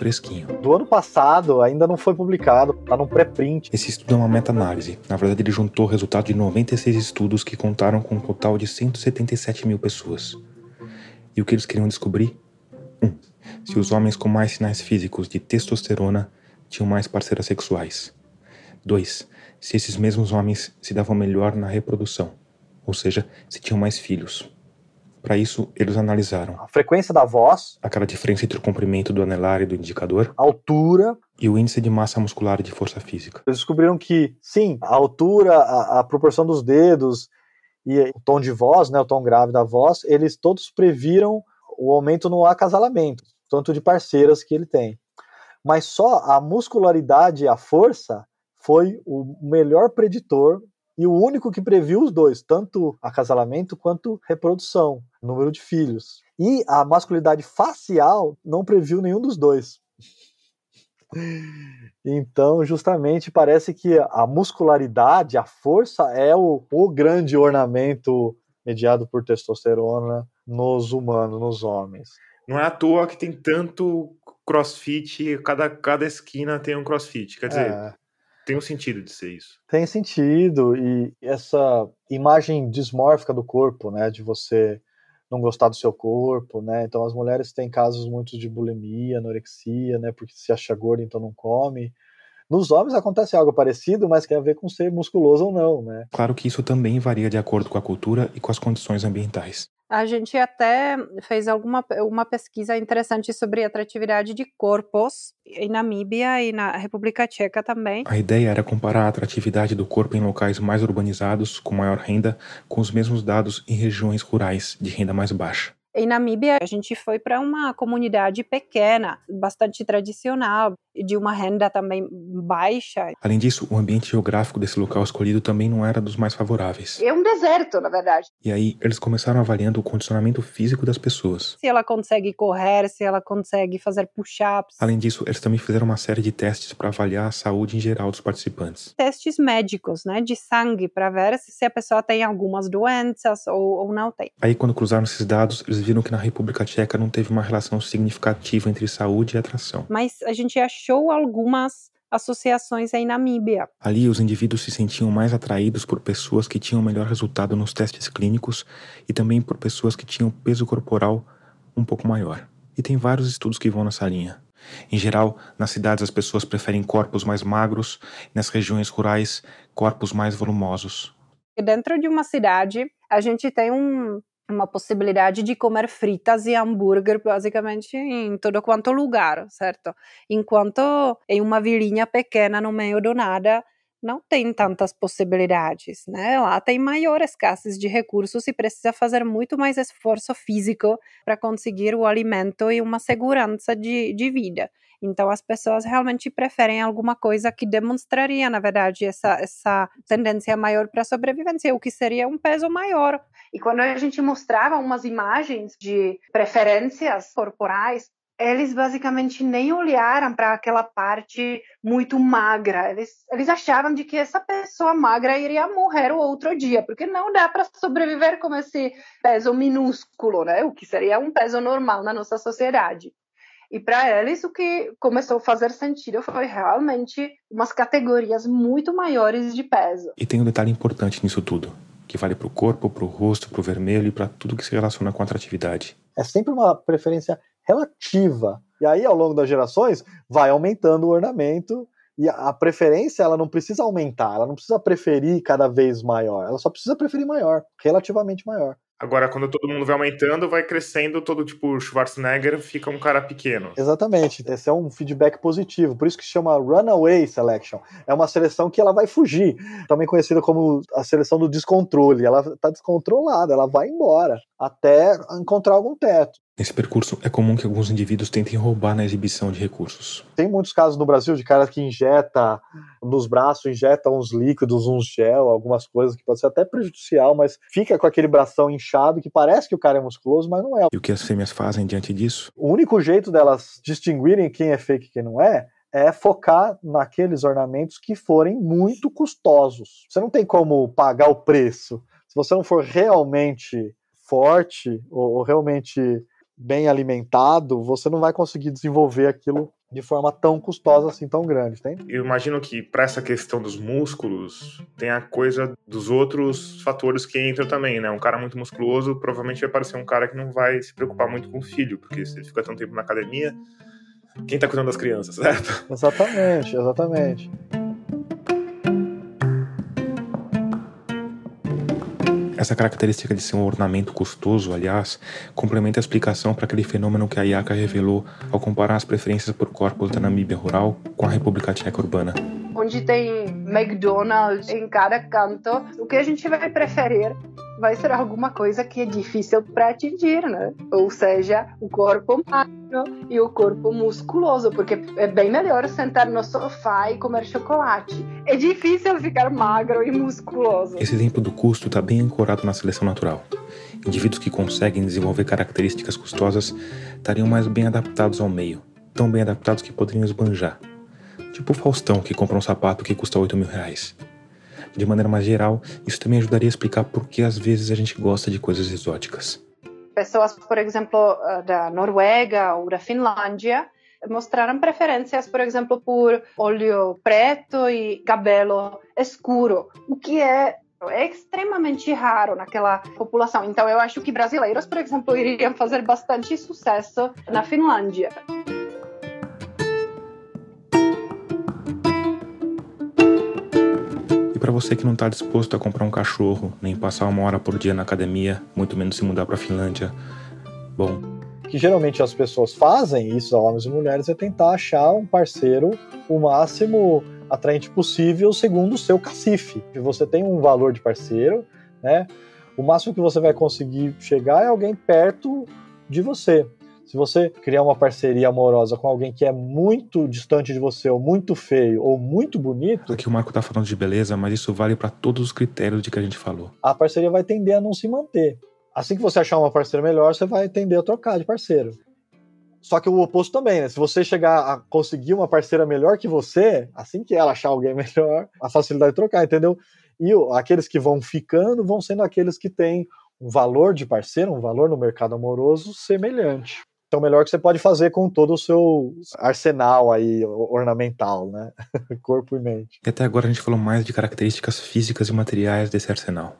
fresquinho. Do ano passado, ainda não foi publicado, tá num pré-print. Esse estudo é uma meta-análise. Na verdade, ele juntou o resultado de 96 estudos que contaram com um total de 177 mil pessoas. E o que eles queriam descobrir? 1. Um, se os homens com mais sinais físicos de testosterona tinham mais parceiras sexuais. 2. Se esses mesmos homens se davam melhor na reprodução, ou seja, se tinham mais filhos. Para isso, eles analisaram a frequência da voz, aquela diferença entre o comprimento do anelar e do indicador, a altura e o índice de massa muscular e de força física. Eles descobriram que, sim, a altura, a, a proporção dos dedos e o tom de voz, né, o tom grave da voz, eles todos previram o aumento no acasalamento, tanto de parceiras que ele tem. Mas só a muscularidade e a força foi o melhor preditor e o único que previu os dois, tanto acasalamento quanto reprodução, número de filhos. E a masculinidade facial não previu nenhum dos dois. Então, justamente, parece que a muscularidade, a força, é o, o grande ornamento mediado por testosterona nos humanos, nos homens. Não é à toa que tem tanto crossfit, cada, cada esquina tem um crossfit. Quer dizer, é tem um sentido de ser isso. Tem sentido, e essa imagem dismórfica do corpo, né, de você não gostar do seu corpo, né, então as mulheres têm casos muito de bulimia, anorexia, né, porque se acha gorda então não come, nos homens acontece algo parecido, mas quer ver com ser musculoso ou não, né? Claro que isso também varia de acordo com a cultura e com as condições ambientais. A gente até fez alguma uma pesquisa interessante sobre atratividade de corpos em Namíbia e na República Tcheca também. A ideia era comparar a atratividade do corpo em locais mais urbanizados, com maior renda, com os mesmos dados em regiões rurais de renda mais baixa. Em Namíbia, a gente foi para uma comunidade pequena, bastante tradicional, de uma renda também baixa. Além disso, o ambiente geográfico desse local escolhido também não era dos mais favoráveis. É um deserto, na verdade. E aí, eles começaram avaliando o condicionamento físico das pessoas. Se ela consegue correr, se ela consegue fazer push-ups. Além disso, eles também fizeram uma série de testes para avaliar a saúde em geral dos participantes. Testes médicos, né, de sangue, para ver se a pessoa tem algumas doenças ou, ou não tem. Aí, quando cruzaram esses dados, eles viram que na República Tcheca não teve uma relação significativa entre saúde e atração. Mas a gente achou algumas associações em Namíbia. Ali, os indivíduos se sentiam mais atraídos por pessoas que tinham melhor resultado nos testes clínicos e também por pessoas que tinham peso corporal um pouco maior. E tem vários estudos que vão nessa linha. Em geral, nas cidades as pessoas preferem corpos mais magros, nas regiões rurais, corpos mais volumosos. Dentro de uma cidade, a gente tem um, uma possibilidade de comer fritas e hambúrguer basicamente em todo quanto lugar, certo? Enquanto em uma vilinha pequena no meio do nada, não tem tantas possibilidades, né? Lá tem maior escassez de recursos e precisa fazer muito mais esforço físico para conseguir o alimento e uma segurança de, de vida. Então, as pessoas realmente preferem alguma coisa que demonstraria, na verdade, essa, essa tendência maior para a sobrevivência, o que seria um peso maior. E quando a gente mostrava umas imagens de preferências corporais, eles basicamente nem olharam para aquela parte muito magra. Eles, eles achavam de que essa pessoa magra iria morrer o outro dia, porque não dá para sobreviver com esse peso minúsculo, né? O que seria um peso normal na nossa sociedade. E para eles, o que começou a fazer sentido foi realmente umas categorias muito maiores de peso. E tem um detalhe importante nisso tudo, que vale para o corpo, para o rosto, para o vermelho e para tudo que se relaciona com a atratividade. É sempre uma preferência relativa. E aí, ao longo das gerações, vai aumentando o ornamento e a preferência ela não precisa aumentar, ela não precisa preferir cada vez maior, ela só precisa preferir maior, relativamente maior. Agora, quando todo mundo vai aumentando, vai crescendo, todo tipo Schwarzenegger fica um cara pequeno. Exatamente, esse é um feedback positivo, por isso que chama Runaway Selection. É uma seleção que ela vai fugir, também conhecida como a seleção do descontrole. Ela está descontrolada, ela vai embora até encontrar algum teto. Nesse percurso, é comum que alguns indivíduos tentem roubar na exibição de recursos. Tem muitos casos no Brasil de caras que injeta nos braços, injeta uns líquidos, uns gel, algumas coisas que pode ser até prejudicial, mas fica com aquele bração inchado que parece que o cara é musculoso, mas não é. E o que as fêmeas fazem diante disso? O único jeito delas distinguirem quem é fake e quem não é é focar naqueles ornamentos que forem muito custosos. Você não tem como pagar o preço. Se você não for realmente forte ou, ou realmente bem alimentado, você não vai conseguir desenvolver aquilo de forma tão custosa assim, tão grande, tem? Eu imagino que para essa questão dos músculos, tem a coisa dos outros fatores que entram também, né? Um cara muito musculoso provavelmente vai parecer um cara que não vai se preocupar muito com o filho, porque se ele fica tanto tempo na academia, quem tá cuidando das crianças, certo? Exatamente, exatamente. Essa característica de ser um ornamento custoso, aliás, complementa a explicação para aquele fenômeno que a IACA revelou ao comparar as preferências por corpos da Namíbia rural com a República Tcheca urbana. Onde tem McDonald's em cada canto, o que a gente vai preferir vai ser alguma coisa que é difícil para atingir, né? Ou seja, o corpo e o corpo musculoso, porque é bem melhor sentar no sofá e comer chocolate. É difícil ficar magro e musculoso. Esse exemplo do custo está bem ancorado na seleção natural. Indivíduos que conseguem desenvolver características custosas estariam mais bem adaptados ao meio, tão bem adaptados que poderiam esbanjar. Tipo o Faustão que compra um sapato que custa 8 mil reais de maneira mais geral, isso também ajudaria a explicar por que às vezes a gente gosta de coisas exóticas. Pessoas, por exemplo, eh, da Noruega ou da Finlândia, mostraram preferências, por exemplo, por olho preto e cabelo escuro, o que é é extremamente raro naquela população. Então, eu acho que brasileiros, por exemplo, iriam fazer bastante sucesso na Finlândia. Para você que não está disposto a comprar um cachorro, nem passar uma hora por dia na academia, muito menos se mudar para a Finlândia, bom. Que geralmente as pessoas fazem, isso homens e mulheres, é tentar achar um parceiro o máximo atraente possível segundo o seu cacife. Se você tem um valor de parceiro, né? O máximo que você vai conseguir chegar é alguém perto de você. Se você criar uma parceria amorosa com alguém que é muito distante de você, ou muito feio, ou muito bonito. Aqui o Marco tá falando de beleza, mas isso vale para todos os critérios de que a gente falou. A parceria vai tender a não se manter. Assim que você achar uma parceira melhor, você vai tender a trocar de parceiro. Só que o oposto também, né? Se você chegar a conseguir uma parceira melhor que você, assim que ela achar alguém melhor, a facilidade de trocar, entendeu? E aqueles que vão ficando vão sendo aqueles que têm um valor de parceiro, um valor no mercado amoroso semelhante. Então, o melhor que você pode fazer com todo o seu arsenal aí ornamental, né? Corpo e mente. E até agora a gente falou mais de características físicas e materiais desse arsenal.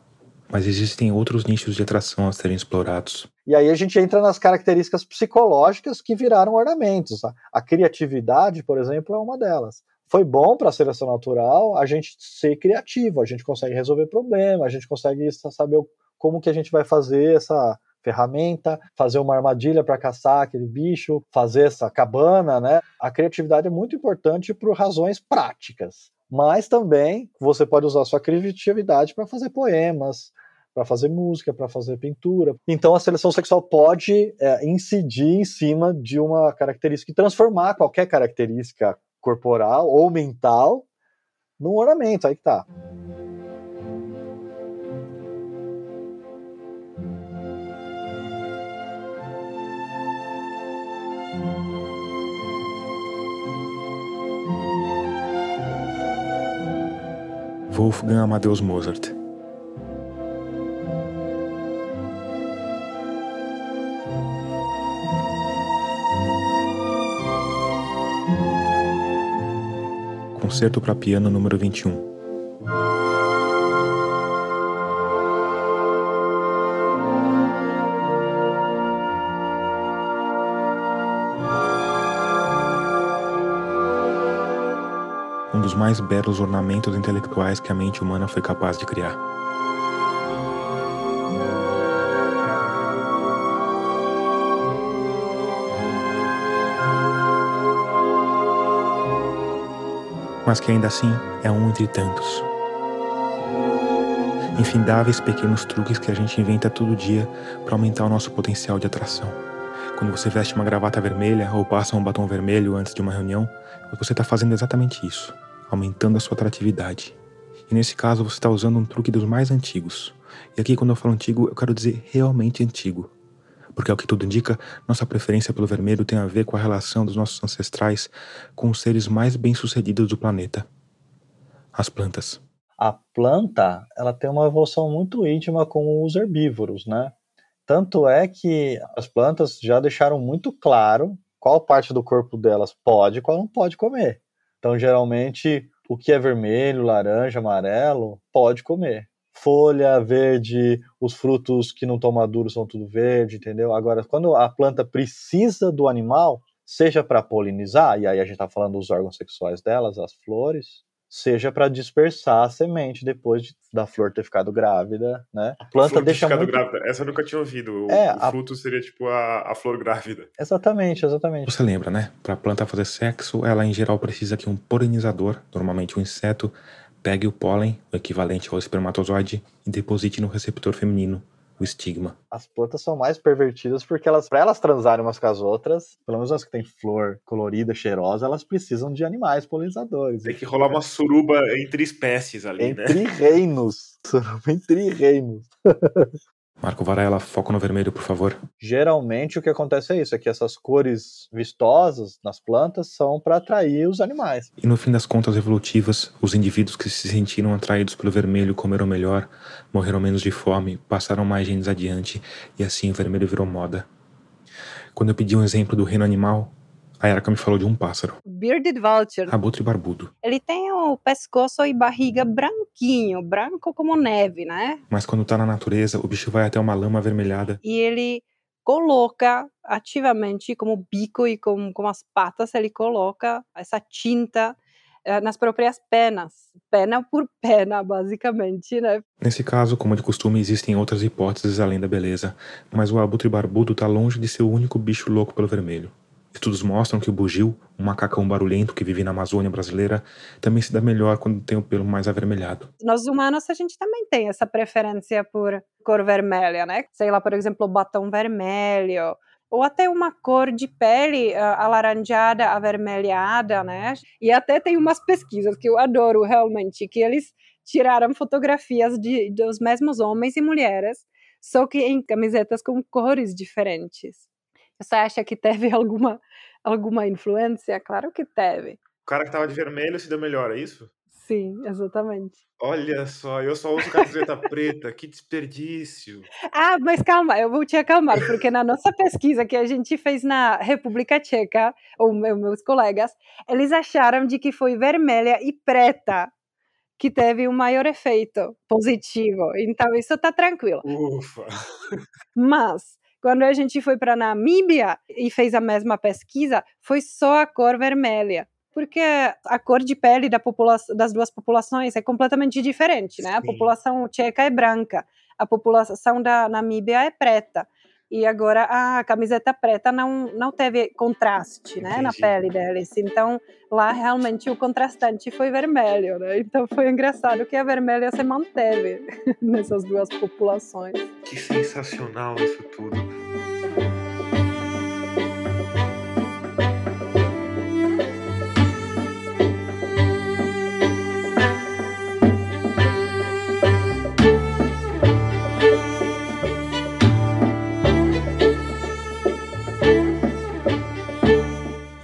Mas existem outros nichos de atração a serem explorados. E aí a gente entra nas características psicológicas que viraram ornamentos. A criatividade, por exemplo, é uma delas. foi bom para a seleção natural a gente ser criativo, a gente consegue resolver problemas, a gente consegue saber como que a gente vai fazer essa ferramenta, fazer uma armadilha para caçar aquele bicho, fazer essa cabana, né? A criatividade é muito importante por razões práticas, mas também você pode usar sua criatividade para fazer poemas, para fazer música, para fazer pintura. Então a seleção sexual pode é, incidir em cima de uma característica e transformar qualquer característica corporal ou mental num ornamento. Aí que tá. Wolfgang Amadeus Mozart. Concerto para piano número 21. Mais belos ornamentos intelectuais que a mente humana foi capaz de criar. Mas que ainda assim é um entre tantos. Infindáveis pequenos truques que a gente inventa todo dia para aumentar o nosso potencial de atração. Quando você veste uma gravata vermelha ou passa um batom vermelho antes de uma reunião, você está fazendo exatamente isso, aumentando a sua atratividade. E nesse caso você está usando um truque dos mais antigos. E aqui, quando eu falo antigo, eu quero dizer realmente antigo. Porque, ao que tudo indica, nossa preferência pelo vermelho tem a ver com a relação dos nossos ancestrais com os seres mais bem-sucedidos do planeta as plantas. A planta ela tem uma evolução muito íntima com os herbívoros, né? Tanto é que as plantas já deixaram muito claro qual parte do corpo delas pode e qual não pode comer. Então, geralmente, o que é vermelho, laranja, amarelo, pode comer. Folha verde, os frutos que não estão maduros são tudo verde, entendeu? Agora, quando a planta precisa do animal, seja para polinizar, e aí a gente está falando dos órgãos sexuais delas, as flores, seja para dispersar a semente depois de, da flor ter ficado grávida, né? A planta flor deixa muito... grávida. Essa eu nunca tinha ouvido. O, É, o a- fruto seria tipo a, a flor grávida. Exatamente, exatamente. Você lembra, né? Para a planta fazer sexo, ela em geral precisa que um polinizador, normalmente um inseto, pegue o pólen, o equivalente ao espermatozoide, e deposite no receptor feminino, o estigma. As plantas são mais pervertidas porque elas, para elas transarem umas com as outras, pelo menos as que têm flor colorida, cheirosa, elas precisam de animais polinizadores. Tem que rolar uma suruba entre espécies ali, né? Entre reinos. Entre reinos. Marco Varela, foco no vermelho, por favor. Geralmente o que acontece é isso, é que essas cores vistosas nas plantas são para atrair os animais. E no fim das contas evolutivas, os indivíduos que se sentiram atraídos pelo vermelho comeram melhor, morreram menos de fome, passaram mais genes adiante, e assim o vermelho virou moda. Quando eu pedi um exemplo do reino animal, a Erika me falou de um pássaro, Bearded Vulture. abutre barbudo. Ele tem o pescoço e barriga branquinho, branco como neve, né? Mas quando tá na natureza, o bicho vai até uma lama avermelhada. E ele coloca ativamente, como bico e com, com as patas, ele coloca essa tinta eh, nas próprias penas. Pena por pena, basicamente, né? Nesse caso, como de costume, existem outras hipóteses além da beleza, mas o abutre barbudo tá longe de ser o único bicho louco pelo vermelho. Estudos mostram que o bugio, um macacão barulhento que vive na Amazônia brasileira, também se dá melhor quando tem o pelo mais avermelhado. Nós humanos, a gente também tem essa preferência por cor vermelha, né? Sei lá, por exemplo, batom vermelho, ou até uma cor de pele ah, alaranjada, avermelhada, né? E até tem umas pesquisas que eu adoro realmente, que eles tiraram fotografias de, dos mesmos homens e mulheres, só que em camisetas com cores diferentes. Você acha que teve alguma, alguma influência? Claro que teve. O cara que tava de vermelho se deu melhor, é isso? Sim, exatamente. Olha só, eu só uso camiseta preta, que desperdício. Ah, mas calma, eu vou te acalmar, porque na nossa pesquisa que a gente fez na República Tcheca, ou meu- meus colegas, eles acharam de que foi vermelha e preta que teve um maior efeito positivo. Então, isso tá tranquilo. Ufa. Mas, quando a gente foi para Namíbia e fez a mesma pesquisa, foi só a cor vermelha. Porque a cor de pele da das duas populações é completamente diferente, né? A população tcheca é branca, a população da Namíbia é preta e agora a camiseta preta não, não teve contraste né, na pele deles. Então lá realmente o contrastante foi vermelho. Né? Então foi engraçado que a vermelha se manteve nessas duas populações. Que sensacional isso tudo.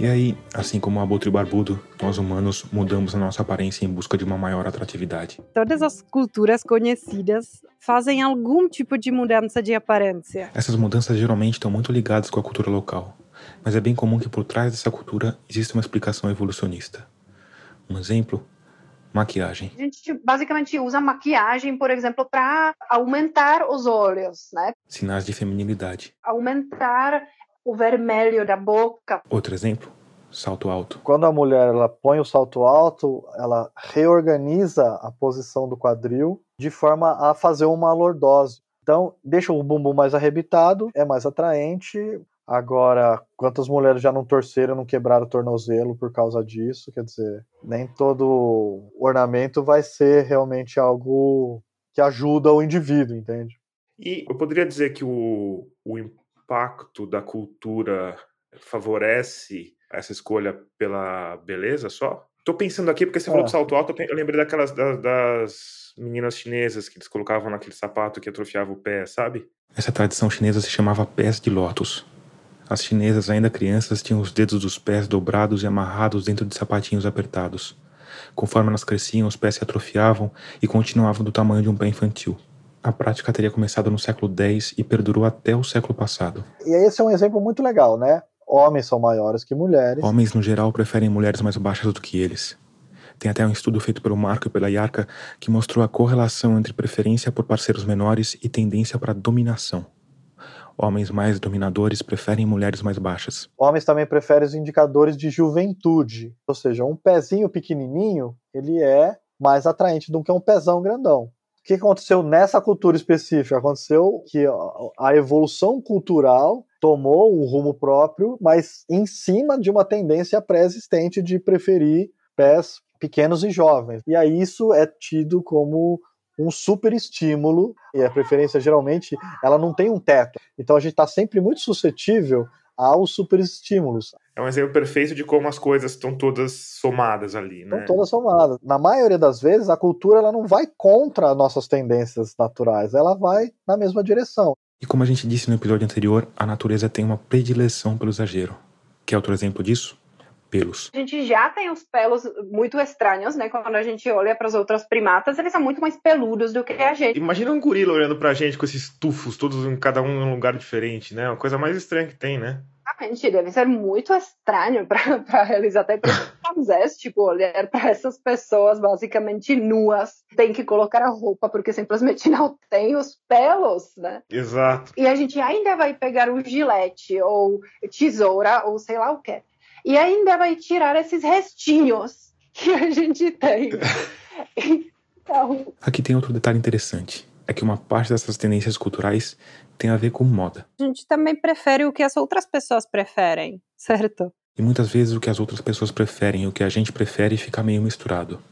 E aí, assim como o abutre barbudo, nós humanos mudamos a nossa aparência em busca de uma maior atratividade. Todas as culturas conhecidas fazem algum tipo de mudança de aparência. Essas mudanças geralmente estão muito ligadas com a cultura local, mas é bem comum que por trás dessa cultura exista uma explicação evolucionista. Um exemplo maquiagem. A gente basicamente usa maquiagem, por exemplo, para aumentar os olhos, né? Sinais de feminilidade. Aumentar o vermelho da boca. Outro exemplo, salto alto. Quando a mulher ela põe o salto alto, ela reorganiza a posição do quadril de forma a fazer uma lordose. Então, deixa o bumbum mais arrebitado, é mais atraente. Agora, quantas mulheres já não torceram, não quebraram o tornozelo por causa disso? Quer dizer, nem todo ornamento vai ser realmente algo que ajuda o indivíduo, entende? E eu poderia dizer que o, o impacto da cultura favorece essa escolha pela beleza só? Tô pensando aqui, porque você falou do salto alto, eu lembrei daquelas das, das meninas chinesas que eles colocavam naquele sapato que atrofiava o pé, sabe? Essa tradição chinesa se chamava pés de lótus. As chinesas, ainda crianças, tinham os dedos dos pés dobrados e amarrados dentro de sapatinhos apertados. Conforme elas cresciam, os pés se atrofiavam e continuavam do tamanho de um pé infantil. A prática teria começado no século X e perdurou até o século passado. E esse é um exemplo muito legal, né? Homens são maiores que mulheres. Homens, no geral, preferem mulheres mais baixas do que eles. Tem até um estudo feito pelo Marco e pela Yarka que mostrou a correlação entre preferência por parceiros menores e tendência para dominação. Homens mais dominadores preferem mulheres mais baixas. Homens também preferem os indicadores de juventude, ou seja, um pezinho pequenininho, ele é mais atraente do que um pezão grandão que aconteceu nessa cultura específica? Aconteceu que a evolução cultural tomou um rumo próprio, mas em cima de uma tendência pré-existente de preferir pés pequenos e jovens. E aí isso é tido como um super estímulo, e a preferência geralmente ela não tem um teto. Então a gente está sempre muito suscetível aos superestímulos. É um exemplo perfeito de como as coisas estão todas somadas ali, né? Estão todas somadas. Na maioria das vezes, a cultura ela não vai contra nossas tendências naturais, ela vai na mesma direção. E como a gente disse no episódio anterior, a natureza tem uma predileção pelo exagero. Quer outro exemplo disso? Pelos. A gente já tem os pelos muito estranhos, né? Quando a gente olha para as outras primatas, eles são muito mais peludos do que a gente. Imagina um gorila olhando pra gente com esses tufos, todos em cada um em um lugar diferente, né? Uma coisa mais estranha que tem, né? Exatamente, deve ser muito estranho para eles, até para Moisés, tipo, olhar para essas pessoas basicamente nuas, tem que colocar a roupa porque simplesmente não tem os pelos, né? Exato. E a gente ainda vai pegar o gilete ou tesoura ou sei lá o que, e ainda vai tirar esses restinhos que a gente tem. então... Aqui tem outro detalhe interessante. É que uma parte dessas tendências culturais tem a ver com moda. A gente também prefere o que as outras pessoas preferem, certo? E muitas vezes o que as outras pessoas preferem e o que a gente prefere fica meio misturado.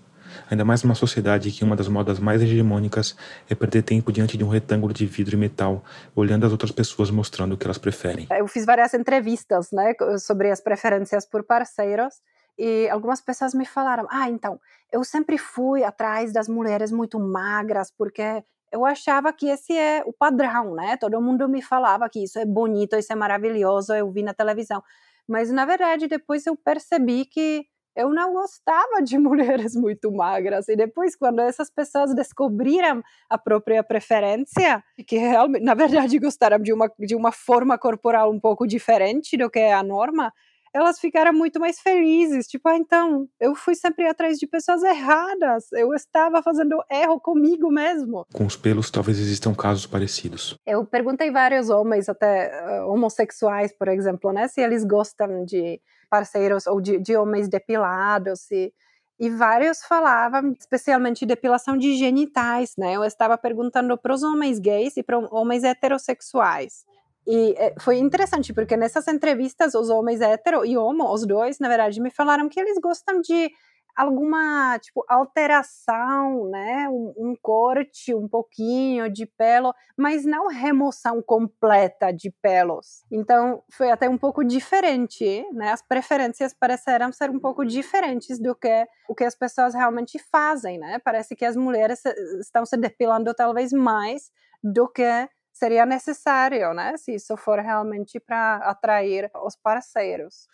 Ainda mais numa sociedade que uma das modas mais hegemônicas é perder tempo diante de um retângulo de vidro e metal, olhando as outras pessoas mostrando o que elas preferem. Eu fiz várias entrevistas, né, sobre as preferências por parceiros e algumas pessoas me falaram: "Ah, então, eu sempre fui atrás das mulheres muito magras porque eu achava que esse é o padrão, né? Todo mundo me falava que isso é bonito, isso é maravilhoso, eu vi na televisão. Mas na verdade, depois eu percebi que eu não gostava de mulheres muito magras. E depois, quando essas pessoas descobriram a própria preferência, que realmente, na verdade, gostaram de uma, de uma forma corporal um pouco diferente do que é a norma, elas ficaram muito mais felizes. Tipo, ah, então, eu fui sempre atrás de pessoas erradas. Eu estava fazendo erro comigo mesmo. Com os pelos, talvez existam casos parecidos. Eu perguntei vários homens, até uh, homossexuais, por exemplo, né, se eles gostam de parceiros ou de, de homens depilados, se e vários falavam, especialmente depilação de genitais, né? Eu estava perguntando para os homens gays e para homens heterossexuais. E eh, foi interessante, porque nessas entrevistas, os homens hétero e homo, os dois, na verdade, me falaram que eles gostam de alguma, tipo, alteração, né? Um, um, corte, um pouquinho de pelo, mas não remoção completa de pelos. Então, foi até um pouco diferente, né? As preferências pareceram ser um pouco diferentes do que o que as pessoas realmente fazem, né? Parece que as mulheres estão se depilando talvez mais do que seria necessário, né? Se isso for realmente para atrair os parceiros.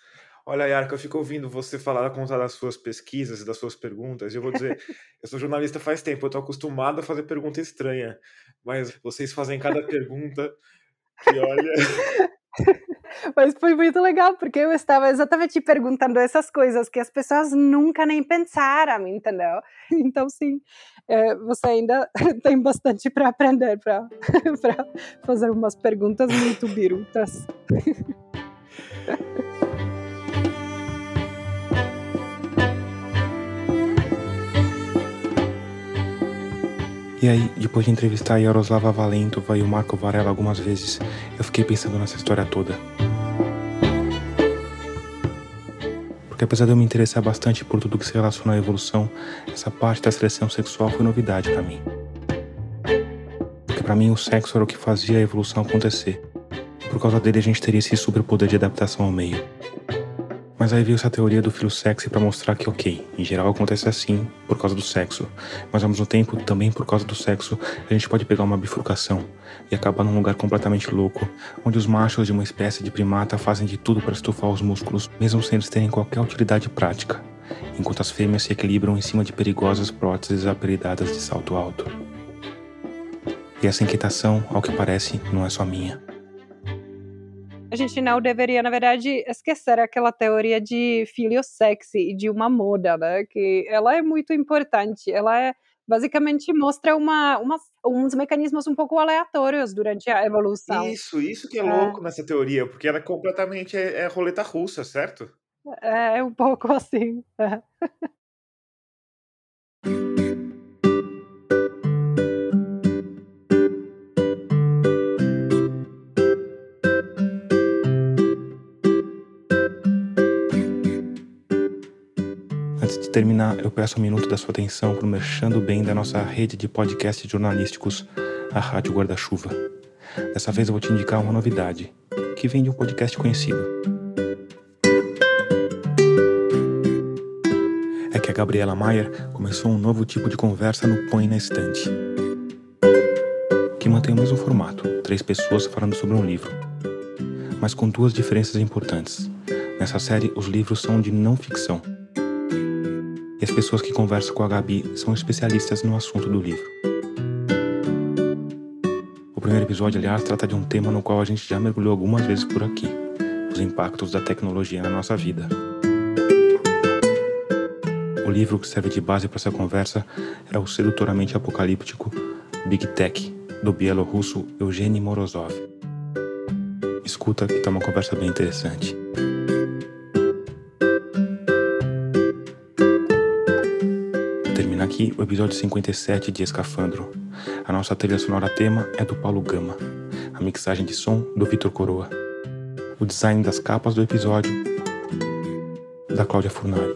Olha, Yarka, eu fico ouvindo você falar, contar das suas pesquisas e das suas perguntas. E eu vou dizer, eu sou jornalista faz tempo, eu estou acostumado a fazer pergunta estranha, mas vocês fazem cada pergunta que olha. Mas foi muito legal, porque eu estava exatamente perguntando essas coisas que as pessoas nunca nem pensaram, entendeu? Então, sim, é, você ainda tem bastante para aprender para fazer umas perguntas muito birutas. E aí, depois de entrevistar Yaroslava Valentova e o Marco Varela algumas vezes, eu fiquei pensando nessa história toda. Porque apesar de eu me interessar bastante por tudo que se relaciona à evolução, essa parte da seleção sexual foi novidade para mim. Porque para mim o sexo era o que fazia a evolução acontecer. Por causa dele a gente teria esse superpoder de adaptação ao meio. Mas aí veio essa teoria do filho sexy para mostrar que, ok, em geral acontece assim por causa do sexo, mas ao mesmo tempo, também por causa do sexo, a gente pode pegar uma bifurcação e acabar num lugar completamente louco, onde os machos de uma espécie de primata fazem de tudo para estufar os músculos, mesmo sem eles terem qualquer utilidade prática, enquanto as fêmeas se equilibram em cima de perigosas próteses apelidadas de salto alto. E essa inquietação, ao que parece, não é só minha a gente não deveria, na verdade, esquecer aquela teoria de filho sexy e de uma moda, né? Que ela é muito importante. Ela é basicamente mostra uma, uma, uns mecanismos um pouco aleatórios durante a evolução. Isso, isso que é, é. louco nessa teoria, porque ela é completamente é, é roleta russa, certo? É, é um pouco assim. É. terminar, eu peço um minuto da sua atenção para o Merchando Bem da nossa rede de podcasts jornalísticos, a Rádio Guarda-Chuva. Dessa vez eu vou te indicar uma novidade, que vem de um podcast conhecido. É que a Gabriela Maier começou um novo tipo de conversa no Põe na Estante, que mantém o mesmo formato, três pessoas falando sobre um livro, mas com duas diferenças importantes. Nessa série, os livros são de não ficção e as pessoas que conversam com a Gabi são especialistas no assunto do livro. O primeiro episódio, aliás, trata de um tema no qual a gente já mergulhou algumas vezes por aqui: os impactos da tecnologia na nossa vida. O livro que serve de base para essa conversa é o sedutoramente apocalíptico Big Tech, do bielorrusso Eugênio Morozov. Escuta que tá uma conversa bem interessante. Aqui o episódio 57 de Escafandro. A nossa trilha sonora tema é do Paulo Gama, a mixagem de som do Vitor Coroa, o design das capas do episódio da Cláudia Furnari.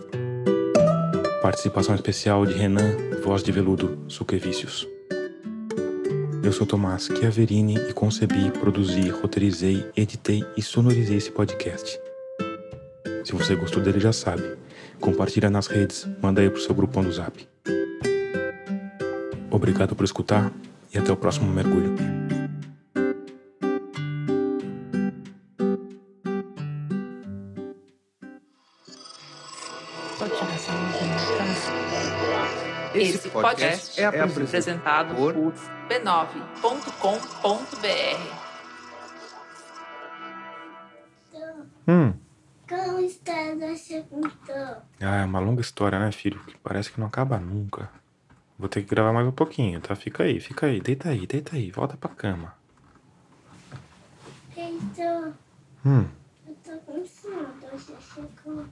Participação especial de Renan, voz de veludo, Suquevícios. Eu sou Tomás Chiaverini e concebi, produzi, roteirizei, editei e sonorizei esse podcast. Se você gostou dele, já sabe. Compartilha nas redes, manda aí pro seu grupão do Zap. Obrigado por escutar e até o próximo mergulho. Esse podcast é apresentado por b9.com.br. Hum. história você contou? Ah, é uma longa história, né, filho? Que parece que não acaba nunca. Vou ter que gravar mais um pouquinho, tá? Fica aí, fica aí. Deita aí, deita aí. Volta pra cama. Heitor, Hum, eu tô com sono. Você chegou.